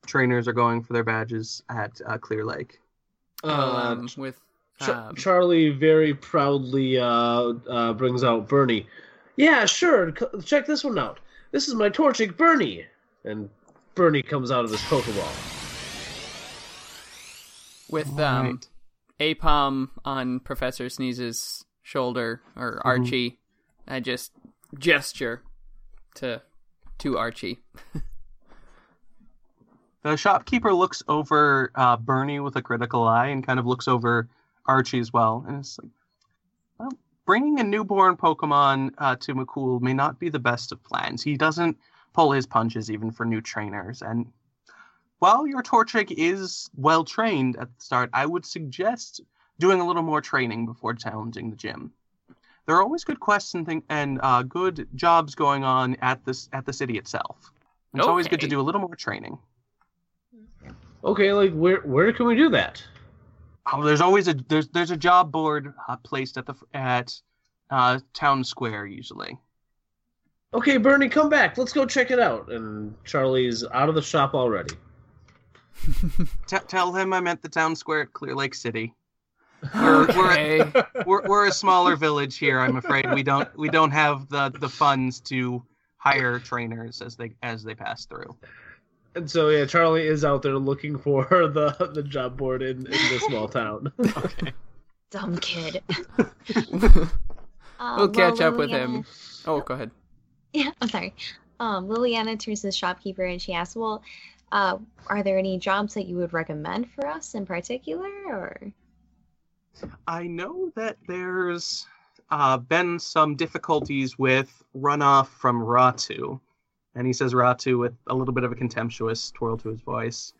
trainers are going for their badges at uh, Clear Lake. Uh, um, with Ch- um, Charlie very proudly uh, uh, brings out Bernie. Yeah, sure. c- check this one out. This is my Torchic Bernie. And Bernie comes out of his Pokeball. with um Right. Aipom on Professor Sneeze's shoulder or Archie. I just gesture to to Archie. The shopkeeper looks over uh, Bernie with a critical eye and kind of looks over Archie as well. And it's like, well, bringing a newborn Pokemon uh, to McCool may not be the best of plans. He doesn't pull his punches even for new trainers. And while your Torchic is well trained at the start, I would suggest doing a little more training before challenging the gym. There are always good quests and, thing- and uh, good jobs going on at this at the city itself. It's always good to do a little more training. Okay, like where where can we do that? Oh, there's always a there's there's a job board uh, placed at the at uh, town square usually. Okay, Bernie, come back. Let's go check it out. And Charlie's out of the shop already. T- tell him I meant the town square at Clear Lake City. We're, we're, Okay. we're we're a smaller village here. I'm afraid we don't we don't have the the funds to hire trainers as they as they pass through. And so yeah, Charlie is out there looking for the the job board in, in the small town. Okay. Dumb kid. Uh, We'll catch well, up with him. Oh, go ahead. Yeah, I'm sorry. Um, Liliana turns to the shopkeeper and she asks, "Well, uh, are there any jobs that you would recommend for us in particular, or?" I know that there's uh, been some difficulties with runoff from Ratu, and he says Ratu with a little bit of a contemptuous twirl to his voice,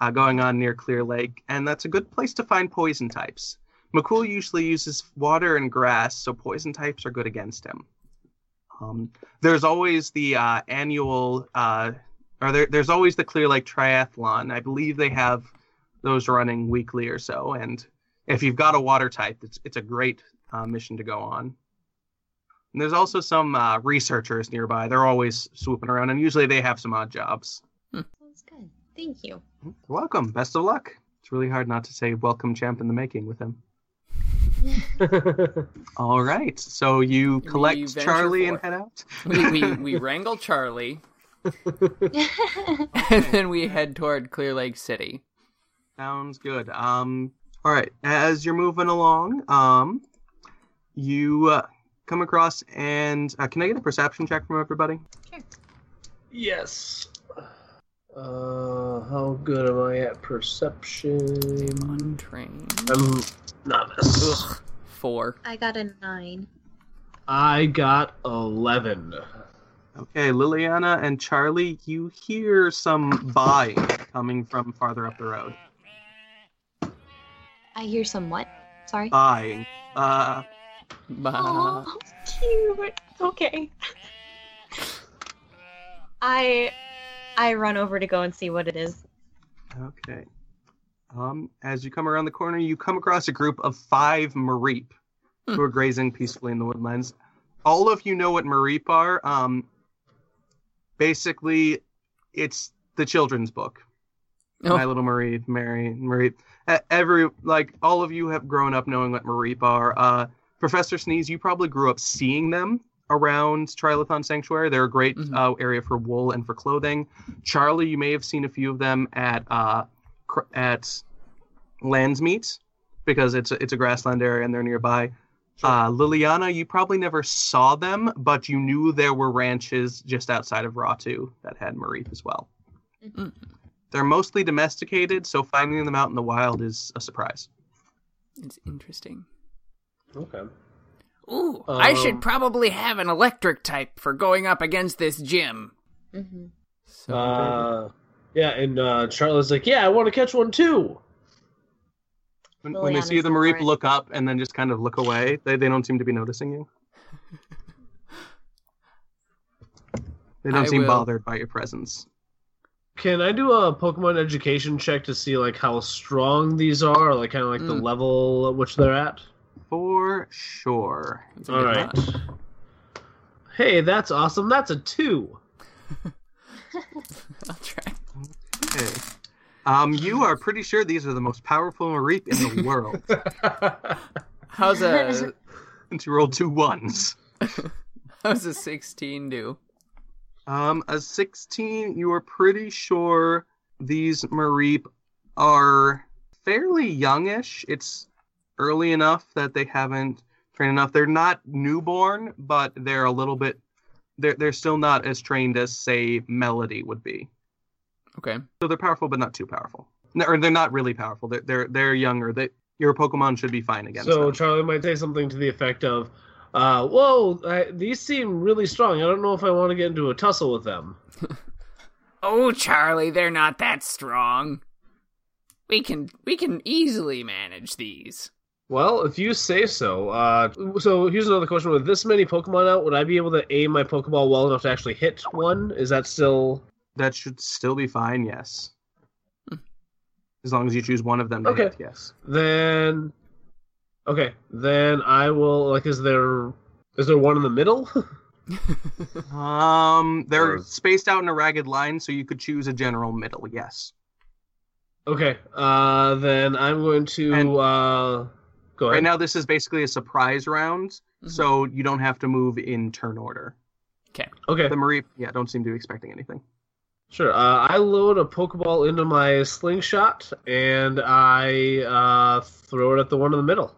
uh, going on near Clear Lake, and that's a good place to find poison types. McCool usually uses water and grass, so poison types are good against him. Um, there's always the uh, annual, uh, or there, there's always the Clear Lake Triathlon. I believe they have those running weekly or so, and if you've got a water type, it's it's a great uh, mission to go on. And there's also some uh, researchers nearby. They're always swooping around, and usually they have some odd jobs. Sounds good. Thank you. You're welcome. Best of luck. It's really hard not to say "Welcome, champ" in the making with him. All right, so you collect venture Charlie and head out. We, we, we wrangle Charlie, and then we head toward Clear Lake City. Sounds good. Um, all right. As you're moving along, um, you uh, come across and uh, can I get a perception check from everybody? yes. Uh, how good am I at perception? Untrained. I'm novice. Ugh. Four. I got a nine. I got eleven. Okay, Liliana and Charlie, you hear some buying coming from farther up the road. I hear some what? Sorry. Buying. Uh, Bah. Oh, cute. Okay. I I run over to go and see what it is. okay. Um, as you come around the corner, you come across a group of five Mareep who are grazing peacefully in the woodlands. All of you know what Mareep are. Um, basically, it's the children's book. Oh. My Little Mareep, Mary, Mareep. E- Every like all of you have grown up knowing what Mareep are. Uh, Professor Sneeze, you probably grew up seeing them around Trilithon Sanctuary. They're a great Mhm. uh, area for wool and for clothing. Charlie, you may have seen a few of them at uh, cr- at Lands Meet because it's a, it's a grassland area and they're nearby. Uh, Liliana, you probably never saw them, but you knew there were ranches just outside of Ratu that had Mareep as well. Mm. They're mostly domesticated, so finding them out in the wild is a surprise. It's interesting. Okay. Ooh, I should Um, probably have an electric type for going up against this gym. hmm So, Uh, yeah, and uh, Charlie's like, "Yeah, I want to catch one too." When, when they see the Mareep look up and then just kind of look away, they, they don't seem to be noticing you. They don't I seem will- bothered by your presence. Can I do a Pokemon education check to see like how strong these are, like kind of like the Mm. level at which they're at? For sure. That's a All good right. thought. Hey, that's awesome. That's a two. I'll try. Okay. Um, you are pretty sure these are the most powerful Mareep in the world. How's a Since you rolled two ones. how's a sixteen do? Um, a 16, you are pretty sure these Mareep are fairly youngish. It's early enough that they haven't trained enough. They're not newborn, but they're a little bit. They're they're still not as trained as say Melody would be. Okay. So they're powerful, but not too powerful. No, or they're not really powerful. They're they're they're younger. They your Pokemon should be fine against so them. Charlie might say something to the effect of, uh, "Whoa, I, these seem really strong. I don't know if I want to get into a tussle with them." Oh, Charlie, they're not that strong. We can we can easily manage these. Well, if you say so. Uh, so here's another question: With this many Pokemon out, would I be able to aim my Pokeball well enough to actually hit one? Is that still that should still be fine. Yes. Hmm. As long as you choose one of them to Okay. hit, yes. then? Okay, then I will. Like, is there is there one in the middle? Um, they're Or- spaced out in a ragged line, so you could choose a general middle. Yes. okay, uh, then I'm going to And- uh, go Right now, this is basically a surprise round, Mhm. so you don't have to move in turn order. okay, Okay. The Marie, yeah, don't seem to be expecting anything. Sure. Uh, I load a Pokeball into my slingshot and I uh, throw it at the one in the middle.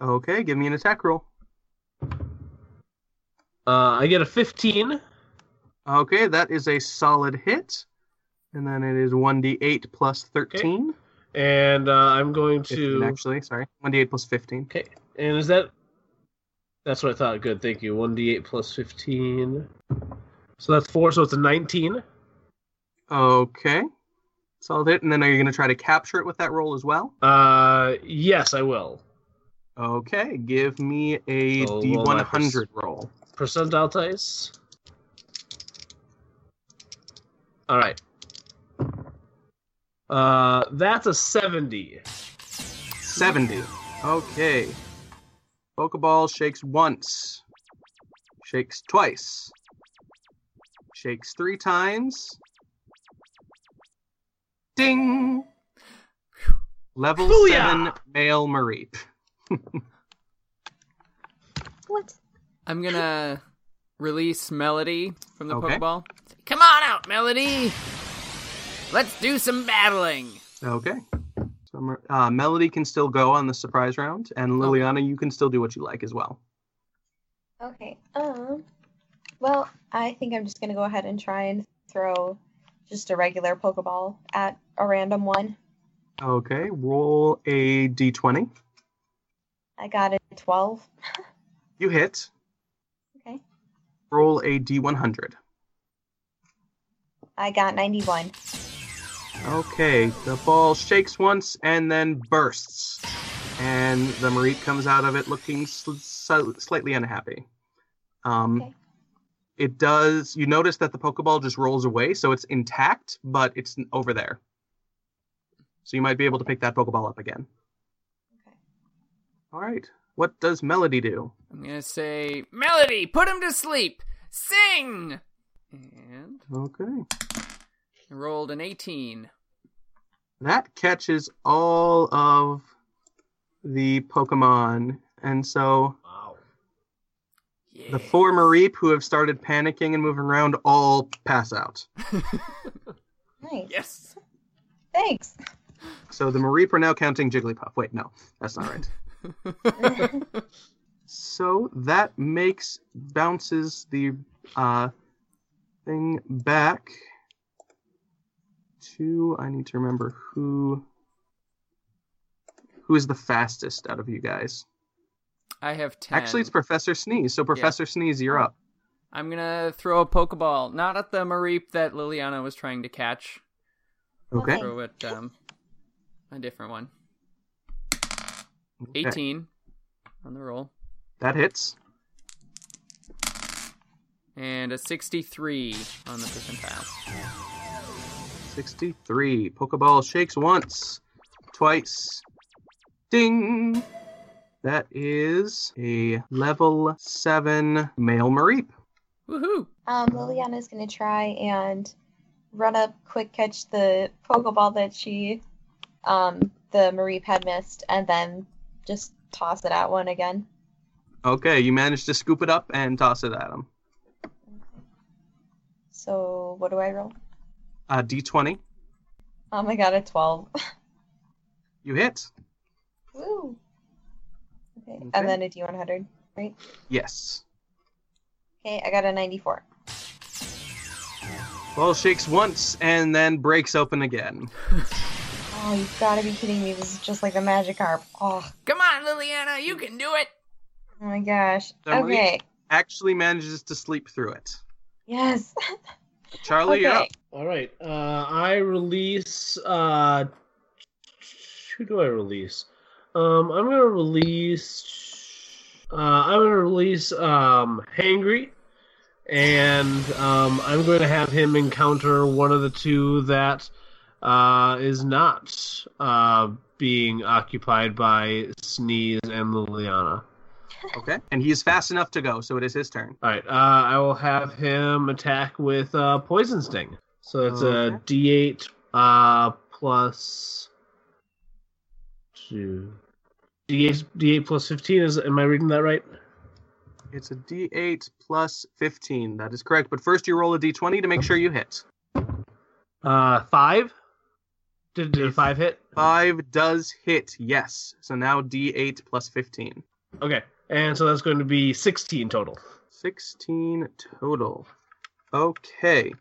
Okay, give me an attack roll. Uh, I get a 15. Okay, that is a solid hit, and then it is one d eight plus thirteen. And uh, I'm going 15, to. actually, sorry, one d eight plus fifteen. Okay. And is that. That's what I thought. Good. Thank you. 1d8 plus 15. So that's 4, so it's a 19. Okay, solid hit, and then are you going to try to capture it with that roll as well? Uh, yes, I will. Okay, give me a So D roll my one hundred roll. Percentile dice. All right. Uh, that's a 70. 70. Okay. Pokeball shakes once. Shakes twice. Shakes three times. Ding! Level Booyah! 7 male Mareep. What? I'm gonna release Melody from the Okay. Pokeball. Come on out, Melody. Let's do some battling. Okay. So uh, Melody can still go on the surprise round, and Liliana, you can still do what you like as well. Okay. Um. Well, I think I'm just gonna go ahead and try and throw just a regular Pokeball at a random one. Okay, roll a d20. I got a 12. You hit. Okay. Roll a d100. I got 91. Okay, the ball shakes once and then bursts, and the Mareep comes out of it looking sl- sl- slightly unhappy. Um, Okay. It does. You notice that the Pokeball just rolls away, so it's intact, but it's over there. So you might be able to pick that Pokeball up again. Okay. All right. What does Melody do? I'm gonna say, Melody, put him to sleep. Sing. And Okay. I rolled an 18. That catches all of the Pokemon. And so Wow. Yeah. the four Mareep who have started panicking and moving around all pass out. Nice. Yes. Thanks. So the Mareep are now counting Jigglypuff. Wait, no, that's not right. So that makes bounces the uh, thing back to. I need to remember who who is the fastest out of you guys. I have ten. Actually, it's Professor Sneeze. So Professor Sneeze, you're up. I'm gonna throw a Pokeball, not at the Mareep that Liliana was trying to catch. Okay. Okay. Throw it um, a different one. Okay. 18 on the roll, That hits. and a 63 on the percentile. 63. Pokeball shakes once, twice. Ding! That is a level 7 male Mareep. Woohoo! Um, Liliana's gonna try and run up, quick catch the Pokeball that she, um, the Mareep had missed, and then just toss it at one again. Okay, you managed to scoop it up and toss it at him. So what do I roll? Uh, D20. Oh my god, a twelve. You hit. Woo. Okay. Okay. and then a D100. right? Yes. Okay, I got a 94. Ball shakes once and then breaks open again. Oh, you've got to be kidding me! This is just like the Magikarp. Oh, Come on, Liliana, you can do it! oh my gosh. The Mareep- Okay. Actually manages to sleep through it. Yes. Charlie, you're okay. up. All right. Uh, I release. Uh, who do I release? Um, I'm gonna release. Uh, I'm gonna release um, Hangry, and um, I'm going to have him encounter one of the two that uh, is not uh, being occupied by Sneeze and Liliana. Okay. And he is fast enough to go, so it is his turn. All right. Uh, I will have him attack with uh, Poison Sting. So it's a Okay. D8 uh, plus two. D8 D8 plus 15. Is am I reading that right? It's a D8 plus 15. That is correct. But first, you roll a D20 to make sure you hit. Uh, five. Did, did a five hit? Five does hit, yes. So now D8 plus 15. Okay, and so that's going to be 16 total. 16 total. Okay.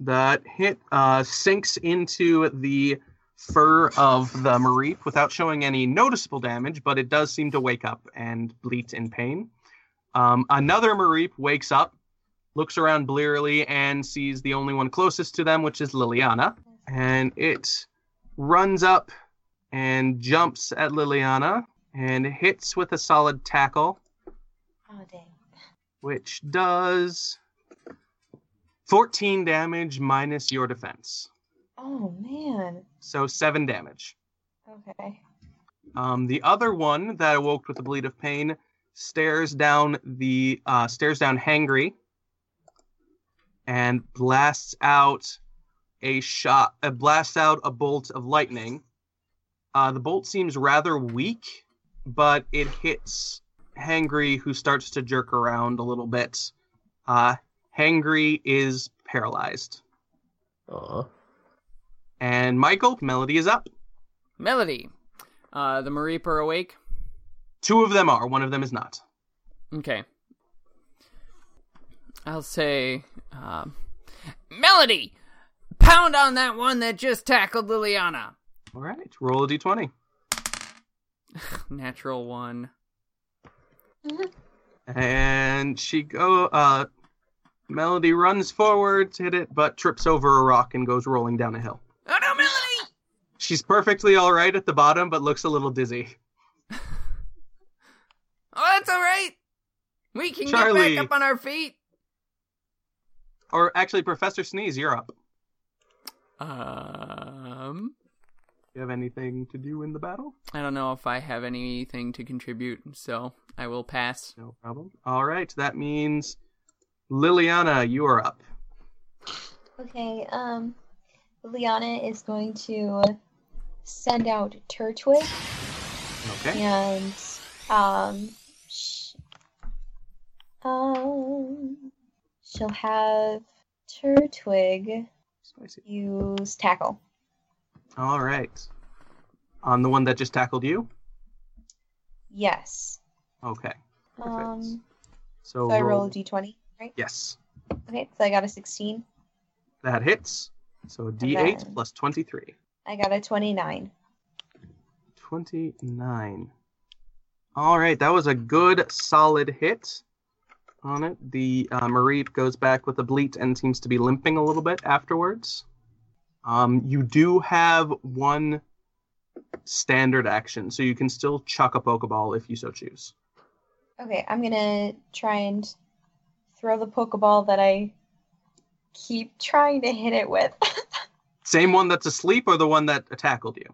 That hit uh, sinks into the fur of the Mareep without showing any noticeable damage, but it does seem to wake up and bleat in pain. Um, another Mareep wakes up, looks around blearily, and sees the only one closest to them, which is Liliana. And it runs up and jumps at Liliana and hits with a solid tackle Oh dang. which does 14 damage minus your defense. Oh man. So 7 damage. Okay. Um, the other one that awoke with a bleed of pain stares down the uh, stares down Hangry and blasts out a shot uh, blasts out a bolt of lightning. Uh, the bolt seems rather weak, but it hits Hangry, who starts to jerk around a little bit. Uh, Hangry is paralyzed. Aw. And Michael, Melody is up. Melody. Uh, the Mareep are awake. Two of them are, one of them is not. Okay. I'll say, um, Melody! Pound on that one that just tackled Liliana! All right, roll a d20. Natural one. And she go uh Melody runs forward to hit it, but trips over a rock and goes rolling down a hill. Oh no, Melody! She's perfectly all right at the bottom, but looks a little dizzy. Oh, that's alright! We can Charlie. get back up on our feet! Or actually, Professor Sneeze, you're up. Um, You have anything to do in the battle? I don't know if I have anything to contribute, so I will pass. No problem. All right, that means Liliana, you are up. Okay, um, Liliana is going to send out Turtwig Okay. and um, sh- um, she'll have Turtwig Spicy. use tackle. All right. On the one that just tackled you. Yes. Okay. Perfect. Um, So, so I roll a d20, right? Yes, Okay, so I got a 16. that hits. So a D8 plus 23. I got a 29. 29. All right, that was a good, solid hit on it. The uh, Mareep goes back with a bleat and seems to be limping a little bit afterwards. Um, you do have one standard action, so you can still chuck a Pokeball if you so choose. Okay, I'm gonna try and throw the Pokeball that I keep trying to hit it with. Same one that's asleep or the one that tackled you?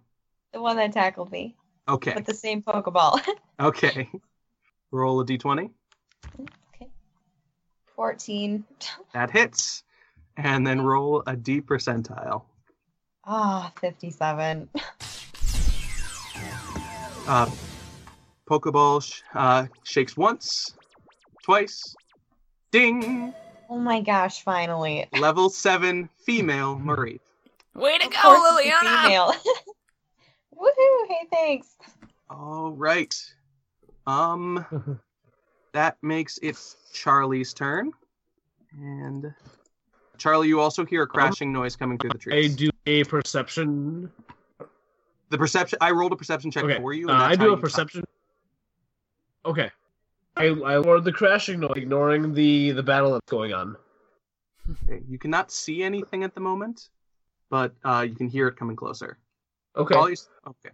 the one that tackled me Okay. with the same Pokeball. Okay. Roll a d20. Okay. 14. That hits. And then roll a D percentile. Ah, 57. Uh, Pokeball sh- uh, shakes once, twice. Ding! Oh my gosh, finally. Level 7 female Mareep. Way to Of go, course it's a Liliana! female. Woohoo! Hey, thanks. All right. Um, that makes it Charlie's turn. And Charlie, you also hear a crashing noise coming through the trees. I do a perception. The perception. I rolled a perception check Okay, for you. uh, I do a perception. Okay, I I lowered the crashing noise, ignoring the the battle that's going on. Okay, You cannot see anything at the moment, but uh, you can hear it coming closer. Okay, All all you okay.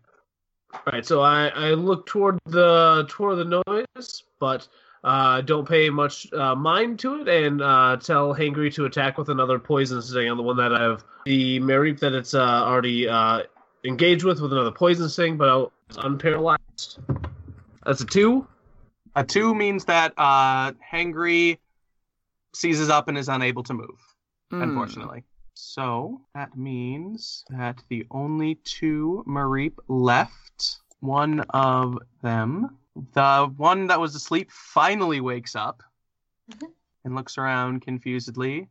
right. So I I look toward the toward the noise, but uh, don't pay much uh, mind to it, and uh, tell Hangry to attack with another poison sting on the one that I've the Mareep that it's uh, already uh, engaged with with another poison sting, but it's unparalyzed. That's a two. A two means that uh, Hangry seizes up and is unable to move, Hmm. unfortunately. So that means that the only two Mareep left, one of them, the one that was asleep, finally wakes up Mhm. and looks around confusedly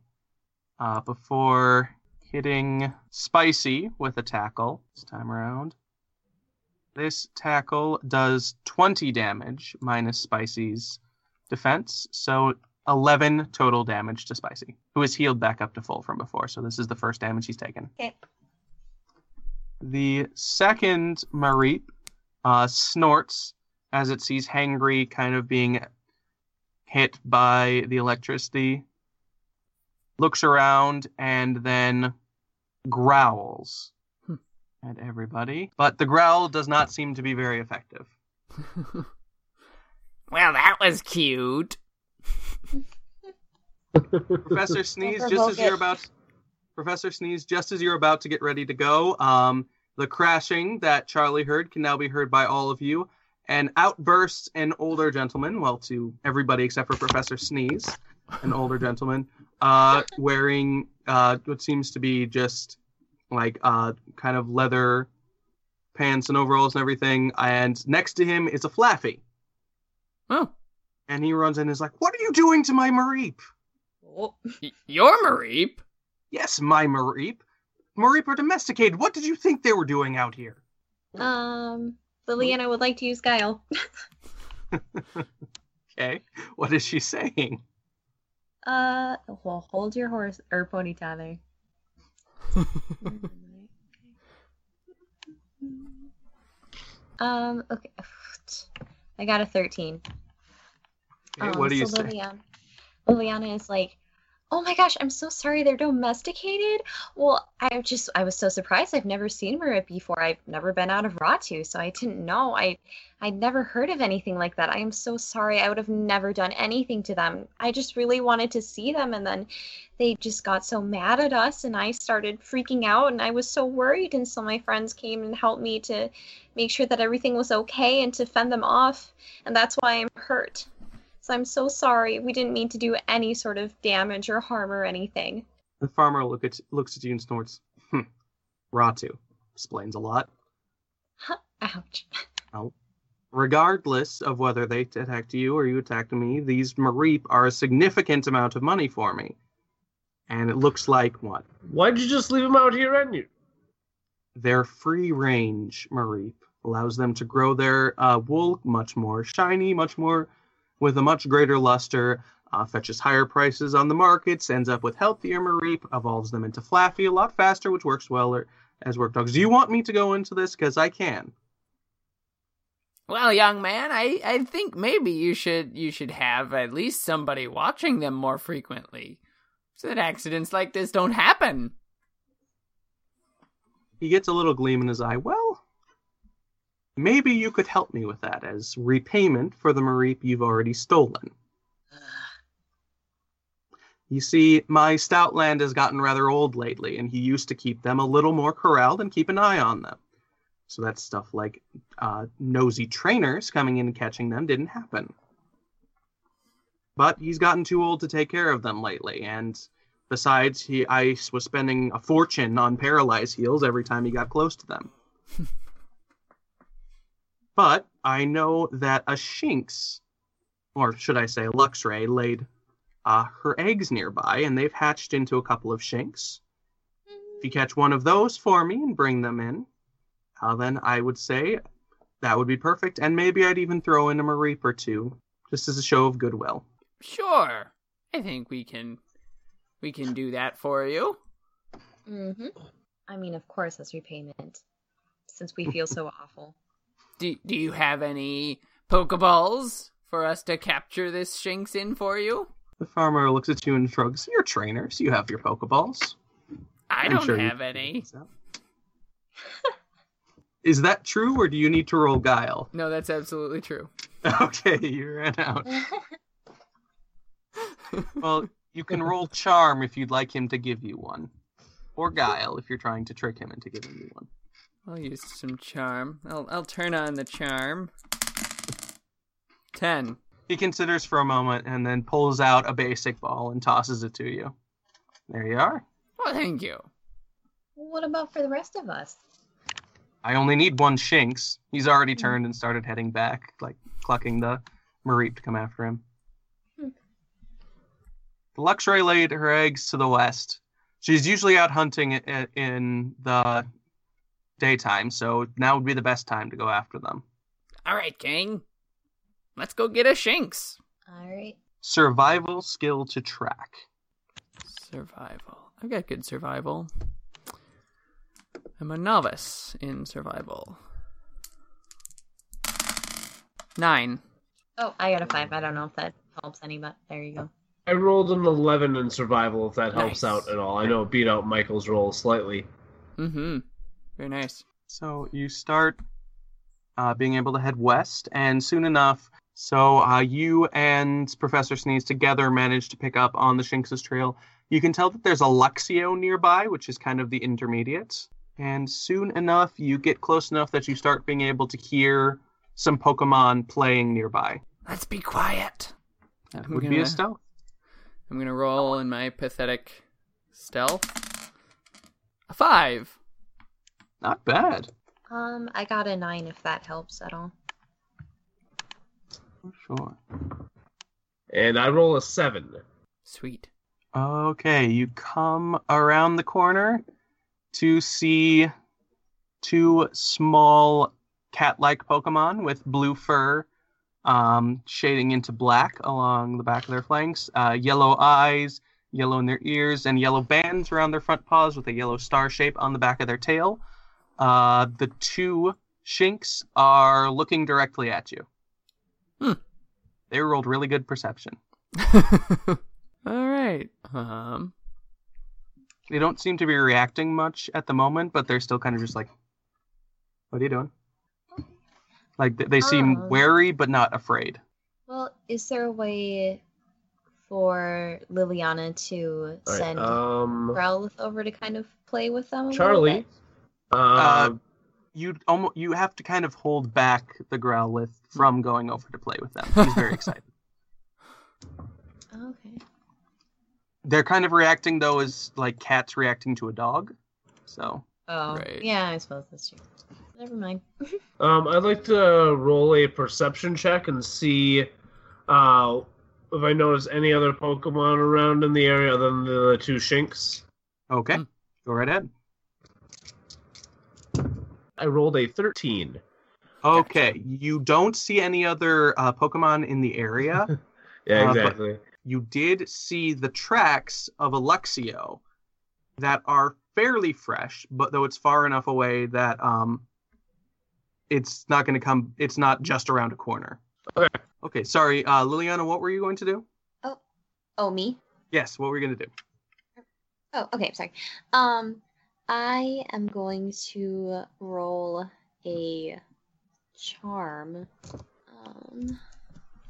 uh, before hitting Spicy with a tackle this time around. This tackle does 20 damage minus Spicy's defense, so 11 total damage to Spicy, who is healed back up to full from before. So this is the first damage he's taken. Okay. The second Mareep uh, snorts as it sees Hangry kind of being hit by the electricity, looks around, and then growls Hmm. at everybody. But the growl does not seem to be very effective. well, that was cute. Professor Sneeze, just provoke as you're about Professor Sneeze, just as you're about to get ready to go, um, the crashing that Charlie heard can now be heard by all of you. And out bursts an older gentleman, well, to everybody except for Professor Sneeze, an older gentleman, uh, wearing uh, what seems to be just like uh, kind of leather pants and overalls and everything. And next to him is a Flaaffy. Oh, And he runs in and is like, What are you doing to my Mareep? Oh, y- you're Mareep. Yes, my Mareep. Mareep are domesticated. What did you think they were doing out here? Um, Liliana would like to use Guile. Okay. What is she saying? Uh, well, hold your horse or pony tether. um, okay. I got a 13. Okay, Um, what do you so say? Liliana, Liliana is like, oh my gosh, I'm so sorry they're domesticated. Well, I just, I was so surprised. I've never seen Mareep before. I've never been out of Ratu, so I didn't know. I, I'd never heard of anything like that. I am so sorry. I would have never done anything to them. I just really wanted to see them, and then they just got so mad at us, and I started freaking out, and I was so worried. And so my friends came and helped me to make sure that everything was okay and to fend them off, and that's why I'm hurt. So I'm so sorry. We didn't mean to do any sort of damage or harm or anything. The farmer look at, looks at you and snorts. Hmm. Ratu. Explains a lot. Ouch. Oh. Regardless of whether they attacked you or you attacked me, these Mareep are a significant amount of money for me. And it looks like what? Why'd you just leave them out here, Enu? Their free range Mareep allows them to grow their uh, wool much more shiny, much more with a much greater luster, uh, fetches higher prices on the markets, ends up with healthier Mareep, evolves them into Flaaffy a lot faster, which works well er, as work dogs. Do you want me to go into this? Because I can. Well, young man, I, I think maybe you should you should have at least somebody watching them more frequently, so that accidents like this don't happen. He gets a little gleam in his eye. Well, maybe you could help me with that as repayment for the Mareep you've already stolen. You see, my Stoutland has gotten rather old lately, and he used to keep them a little more corralled and keep an eye on them. So that stuff like uh, nosy trainers coming in and catching them didn't happen. But he's gotten too old to take care of them lately, and besides, he I was spending a fortune on paralyzed heals every time he got close to them. but I know that a Shinx, or should I say a Luxray, laid uh, her eggs nearby, and they've hatched into a couple of Shinx. If you catch one of those for me and bring them in, uh, then I would say that would be perfect, and maybe I'd even throw in a Mareep or two, just as a show of goodwill. Sure, I think we can we can do that for you. Mm-hmm. I mean, of course, as repayment, since we feel so awful. Do Do you have any Pokeballs for us to capture this Shinx in for you? The farmer looks at you and shrugs. You're trainers. You have your Pokeballs. I I'm don't sure have any. Is that true, or do you need to roll guile? No, that's absolutely true. Okay, you ran out. Well, you can roll charm if you'd like him to give you one, or guile if you're trying to trick him into giving you one. I'll use some charm. I'll I'll turn on the charm. Ten. He considers for a moment and then pulls out a basic ball and tosses it to you. There you are. Well, thank you. what about for the rest of us? I only need one Shinx. He's already turned and started heading back, like clucking the Mareep to come after him. Hmm. The Luxray laid her eggs to the west. She's usually out hunting in the daytime, so now would be the best time to go after them. All right, gang. Let's go get a Shinx. All right. Survival skill to track. Survival. I've got good survival. I'm a novice in survival. Nine. Oh, I got a five. I don't know if that helps any, but there you go. I rolled an 11 in survival, if that helps Nice. out at all. I know it beat out Michael's roll slightly. Mm-hmm. Very nice. So you start uh, being able to head west, and soon enough, so uh, you and Professor Sneeze together manage to pick up on the Shinx's trail. You can tell that there's a Luxio nearby, which is kind of the intermediate. And soon enough, you get close enough that you start being able to hear some Pokemon playing nearby. Let's be quiet. That I'm would be gonna- a stealth. I'm gonna roll in my pathetic stealth. A five. Not bad. Um, I got a nine if that helps at all. For sure. And I roll a 7. Sweet. Okay, you come around the corner to see two small cat-like Pokemon with blue fur, um, shading into black along the back of their flanks, uh, yellow eyes, yellow in their ears, and yellow bands around their front paws with a yellow star shape on the back of their tail. Uh, the two Shinx are looking directly at you. Hmm. They rolled really good perception. All right. Um. They don't seem to be reacting much at the moment, but they're still kind of just like, "What are you doing?" Like th- they seem Um. wary but not afraid. Well, is there a way for Liliana to All right, send um, Growlithe over to kind of play with them? A Charlie, bit? Uh, Uh, You almost you have to kind of hold back the Growlithe from going over to play with them. He's very excited. Okay. They're kind of reacting though as like cats reacting to a dog. So Oh, Right. yeah, I suppose that's true. Never mind. Um, I'd like to roll a perception check and see uh, if I notice any other Pokemon around in the area other than the two Shinx. Okay, Hmm. go right ahead. I rolled a 13. Okay, you don't see any other uh, Pokemon in the area. Yeah, Uh, exactly. you did see the tracks of a Luxio that are fairly fresh, but though it's far enough away that um, it's not going to come. It's not just around a corner. Okay. Okay. Sorry, uh, Liliana. What were you going to do? Oh, oh, me? Yes. What were you going to do? Oh, okay, sorry. Um, I am going to roll a charm. Um,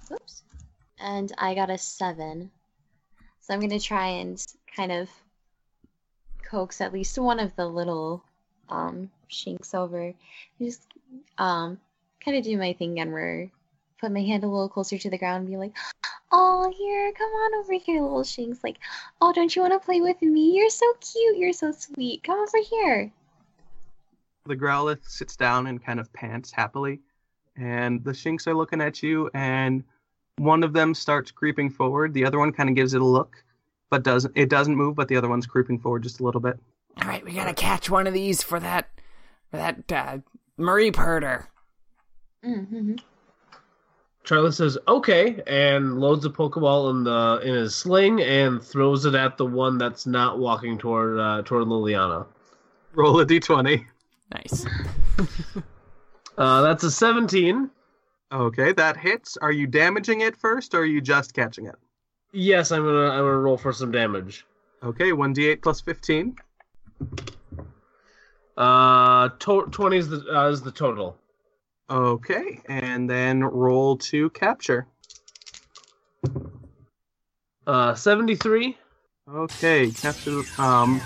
whoops. And I got a seven. So I'm gonna try and kind of coax at least one of the little um Shinx over. Just um kind of do my thing again where put my hand a little closer to the ground and be like, Oh, here, come on over here, little Shinx. Like, oh, don't you want to play with me? You're so cute. You're so sweet. Come over here. The Growlithe sits down and kind of pants happily, and the Shinx are looking at you, and one of them starts creeping forward. The other one kind of gives it a look, but doesn't. It doesn't move, but the other one's creeping forward just a little bit. All right, we gotta catch one of these for that for that uh, Mareep herder. Mm-hmm. Charlie says okay and loads a Pokeball in the in his sling and throws it at the one that's not walking toward uh, toward Liliana. Roll a d20. Nice. Uh, that's a 17. Okay, that hits. Are you damaging it first, or are you just catching it? Yes, I'm gonna I'm gonna roll for some damage. Okay, 1d8 plus 15. Uh, to- 20 is the uh, is the total. Okay, and then roll to capture. Uh, 73. Okay, capture. Um,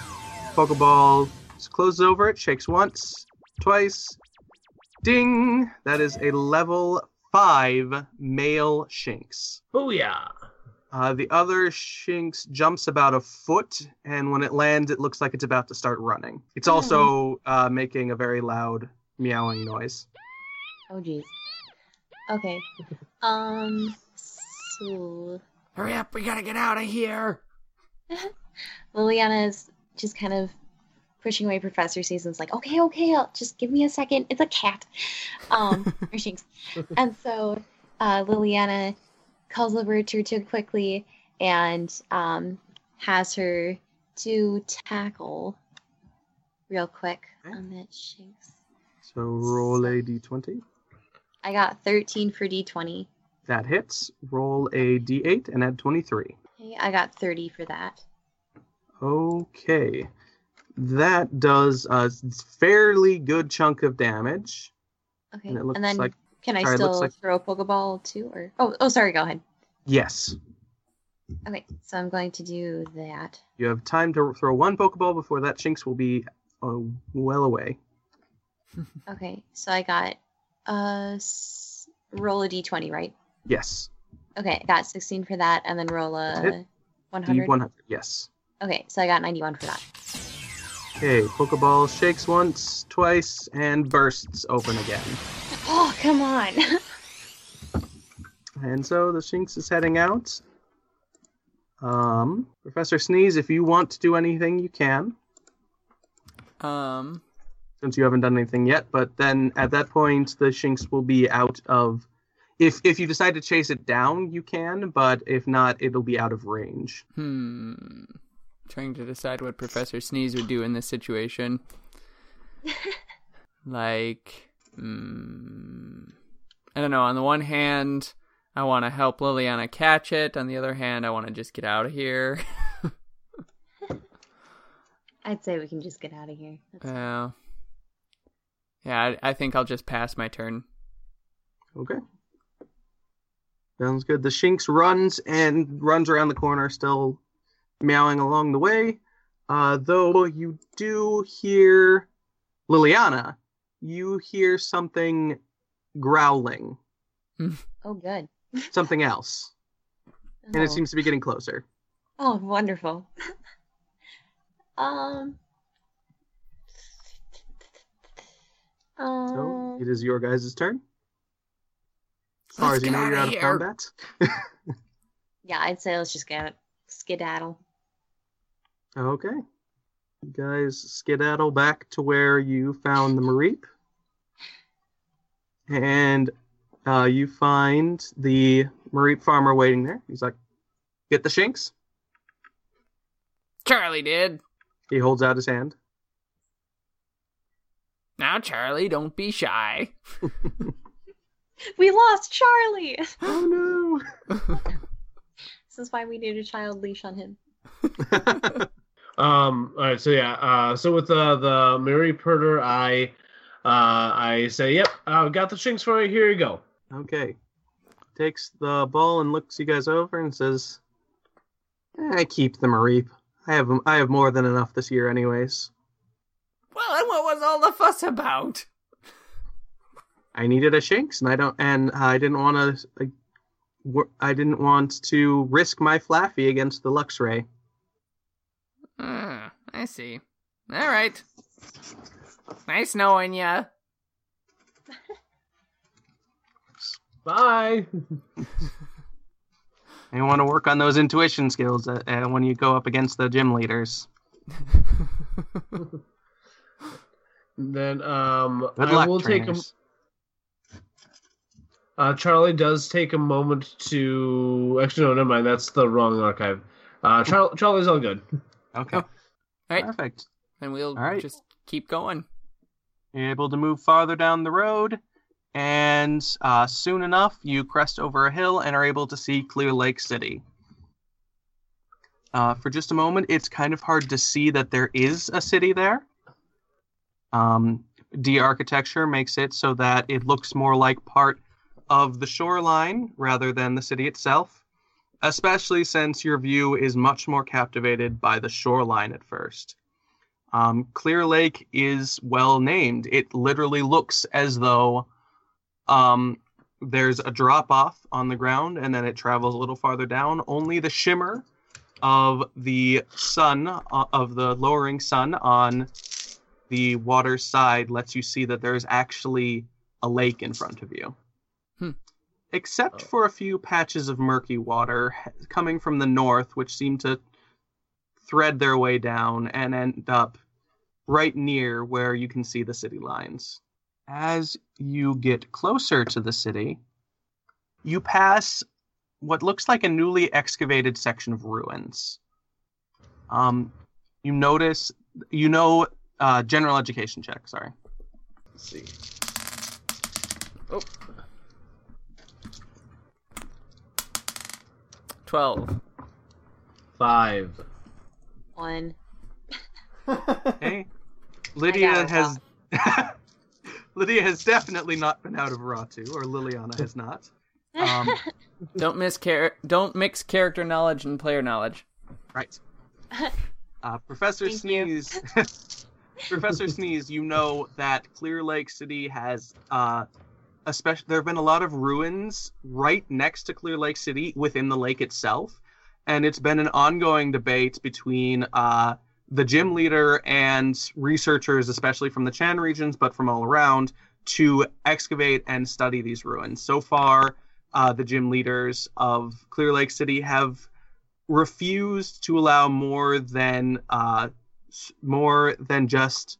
Pokeball closes over it, shakes once, twice. Ding! That is a level five male Shinx. Booyah! Uh, the other Shinx jumps about a foot, and when it lands, it looks like it's about to start running. It's also uh, making a very loud meowing noise. Oh, jeez. Okay. Um, so Hurry up, we gotta get out of here. Liliana is just kind of pushing away Professor Sneeze's like, okay, okay, I'll just give me a second. It's a cat. Um, or And so uh, Liliana calls over to her quickly and um, has her do tackle real quick Okay. on that Shinx. So roll a d20. I got 13 for D20. That hits. Roll a d8 and add 23. Okay, I got 30 for that. Okay. That does a fairly good chunk of damage. Okay. And it looks then like can I sorry, still like- throw a Pokeball too? Or oh, oh, sorry. Go ahead. yes. Okay, so I'm going to do that. You have time to throw one Pokeball before that Shinx will be uh, well away. Okay, so I got uh s- roll a d20, right? Yes. Okay, I got 16 for that, and then roll a 100. D100. Yes. Okay, so I got 91 for that. Okay. Pokeball shakes once, twice, and bursts open again. Oh, come on! And so the Shinx is heading out. Um, Professor Sneeze, if you want to do anything, you can, Um, since you haven't done anything yet. But then at that point, the Shinx will be out of. If if you decide to chase it down, you can. But if not, it'll be out of range. hmm. Trying to decide what Professor Sneeze would do in this situation. like, mm, I don't know. On the one hand, I want to help Liliana catch it. On the other hand, I want to just get out of here. I'd say we can just get out of here. Yeah. Uh, yeah, I, I think I'll just pass my turn. Okay. Sounds good. The Shinx runs and runs around the corner, still meowing along the way. Uh, though you do hear Liliana, you hear something growling, Oh, good. something else, and oh. it seems to be getting closer. Oh, wonderful. um, So Oh, it is your guys' turn. As far as you know, you're outta out of here. combat. yeah, I'd say let's just get skedaddle. Okay. You guys skedaddle back to where you found the Mareep. And uh, you find the Mareep farmer waiting there. He's like, Get the Shinx. Charlie did. He holds out his hand. Now, Charlie, don't be shy. We lost Charlie. Oh no. This is why we need a child leash on him. Um. All right. So yeah. Uh. So with the the Mareep herder, I, uh, I say, yep. I've got the Shinx for you. Here you go. okay. Takes the ball and looks you guys over and says, I keep the Mareep. I have I have more than enough this year, anyways. Well, and what was all the fuss about? I needed a Shinx, and I don't, and I didn't want to, I didn't want to risk my Flaaffy against the Luxray. Hmm, I see. All right. Nice knowing ya. Bye. And you want to work on those intuition skills uh, uh, when you go up against the gym leaders. then um, Good I luck, will take a, uh, Charlie does take a moment to. Actually, no, never mind. That's the wrong archive. Uh, Char- Charlie's all good. Okay, All right. perfect. And we'll All right. just keep going. You're able to move farther down the road, and uh, soon enough, you crest over a hill and are able to see Clear Lake City. Uh, for just a moment, it's kind of hard to see that there is a city there. Um, D architecture makes it so that it looks more like part of the shoreline rather than the city itself, especially since your view is much more captivated by the shoreline at first. Um, Clear Lake is well named. It literally looks as though um, there's a drop off on the ground and then it travels a little farther down. Only the shimmer of the sun, uh, of the lowering sun on the water side, lets you see that there's actually a lake in front of you. Hmm. Except Oh. for a few patches of murky water coming from the north, which seem to thread their way down and end up right near where you can see the city lines. As you get closer to the city, you pass what looks like a newly excavated section of ruins. Um, you notice, you know, uh, general education check. Sorry. Let's see. Oh. 12. Five. One. Okay. Lydia has. Lydia has definitely not been out of Ratu, or Liliana has not. Um, Don't miss char- don't mix character knowledge and player knowledge. Right. Uh, Professor Thank. Sneeze. Professor Sneeze, you know that Clear Lake City has, uh, especially there have been a lot of ruins right next to Clear Lake City within the lake itself, and it's been an ongoing debate between uh, the gym leader and researchers, especially from the Chan regions, but from all around, to excavate and study these ruins. So far, uh, the gym leaders of Clear Lake City have refused to allow more than uh, more than just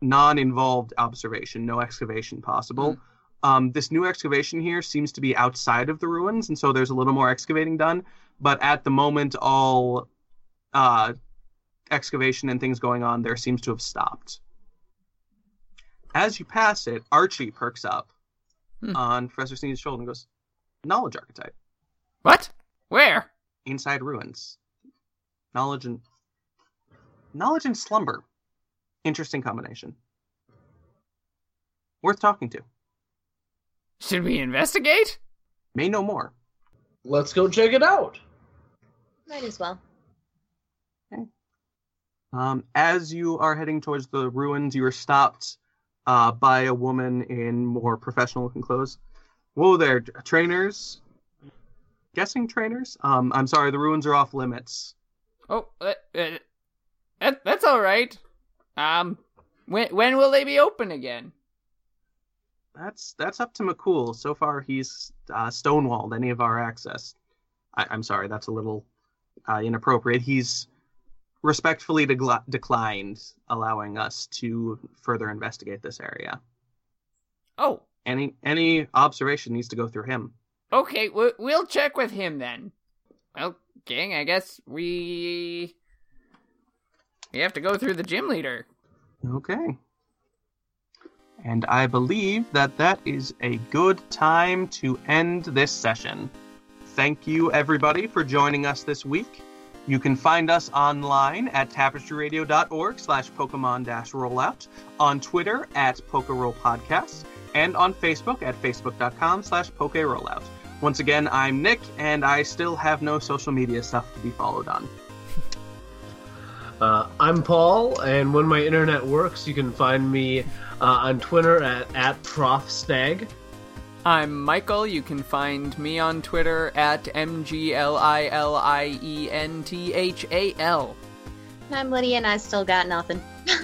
non-involved observation, no excavation possible. Um, this new excavation here seems to be outside of the ruins, and so there's a little more excavating done. But at the moment, all uh, excavation and things going on there seems to have stopped. As you pass it, Archie perks up Hmm. on Professor Sneeze's shoulder and goes, "Knowledge archetype." What? Where? inside ruins. Knowledge and knowledge and slumber. Interesting combination. Worth talking to. Should we investigate? May know more. Let's go check it out. Might as well. Um, as you are heading towards the ruins, you are stopped uh, by a woman in more professional looking clothes. Whoa there, trainers. Guessing trainers? Um, I'm sorry, the ruins are off limits. Oh, uh, uh, that, that's all right. Um, when when will they be open again? That's that's up to McCool. So far, he's uh, stonewalled any of our access. I, I'm sorry, that's a little uh, inappropriate. He's respectfully degl- declined allowing us to further investigate this area. Oh, Any any observation needs to go through him. okay. we we'll check with him then. Well, gang, I guess we we have to go through the gym leader. Okay. And I believe that that is a good time to end this session. Thank you, everybody, for joining us this week. You can find us online at tapestryradio.org slash Pokemon rollout, on Twitter at Pokeroll Podcast, and on Facebook at facebook.com slash Pokerollout. Once again, I'm Nick, and I still have no social media stuff to be followed on. Uh, I'm Paul, and when my internet works, you can find me uh, on Twitter at, at ProfStag. I'm Michael. You can find me on Twitter at M G L I L I E N T H A L. I'm Lydia, and I still got nothing.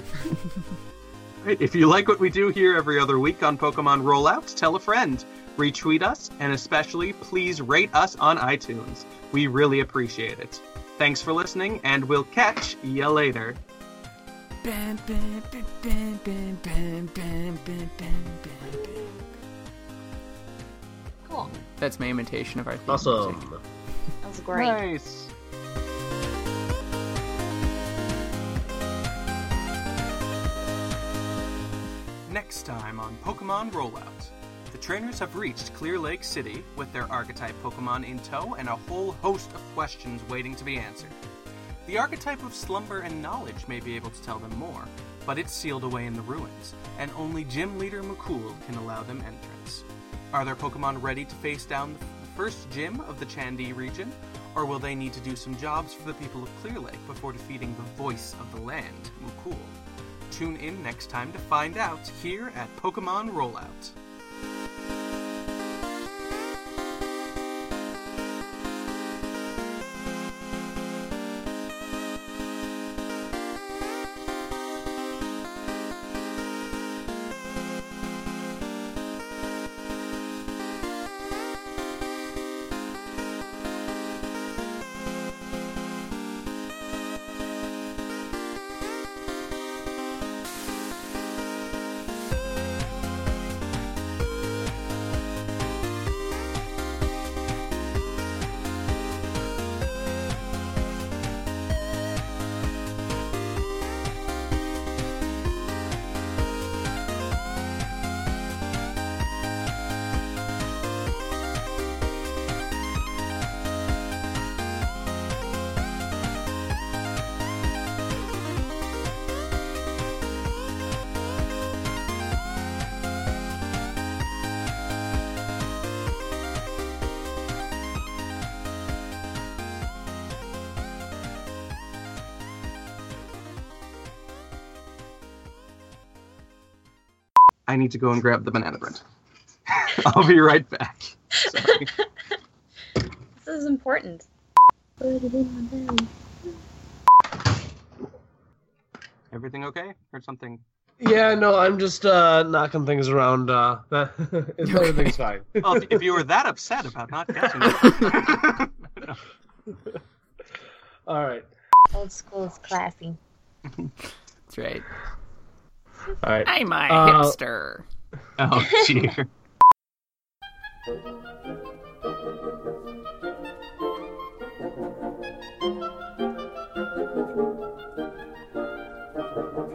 If you like what we do here every other week on Pokemon Rollouts, tell a friend, retweet us, and especially please rate us on iTunes. We really appreciate it. Thanks for listening, and we'll catch ya later. Cool. That's my imitation of our theme Awesome. music. That was great. Nice. Next time on Pokemon Rollout. The trainers have reached Clear Lake City with their archetype Pokemon in tow and a whole host of questions waiting to be answered. The archetype of slumber and knowledge may be able to tell them more, but it's sealed away in the ruins, and only Gym Leader McCool can allow them entrance. Are their Pokemon ready to face down the first gym of the Chandi region, or will they need to do some jobs for the people of Clear Lake before defeating the voice of the land, Mukul? Tune in next time to find out here at Pokemon Rollout. I need to go and grab the banana bread. I'll be right back. Sorry. This is important. Put it in my belly. Everything okay? Or something? Yeah, no, I'm just uh, knocking things around. Uh, everything's fine. Well, if, if you were that upset about not catching it. All right, Old school is classy. That's right. All right. I'm a Uh, hipster. oh, dear.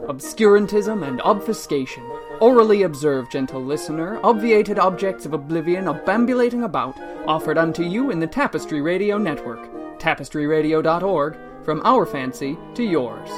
Obscurantism and obfuscation. Orally observed, gentle listener, obviated objects of oblivion obambulating about, offered unto you in the Tapestry Radio Network. TapestryRadio.org, from our fancy to yours.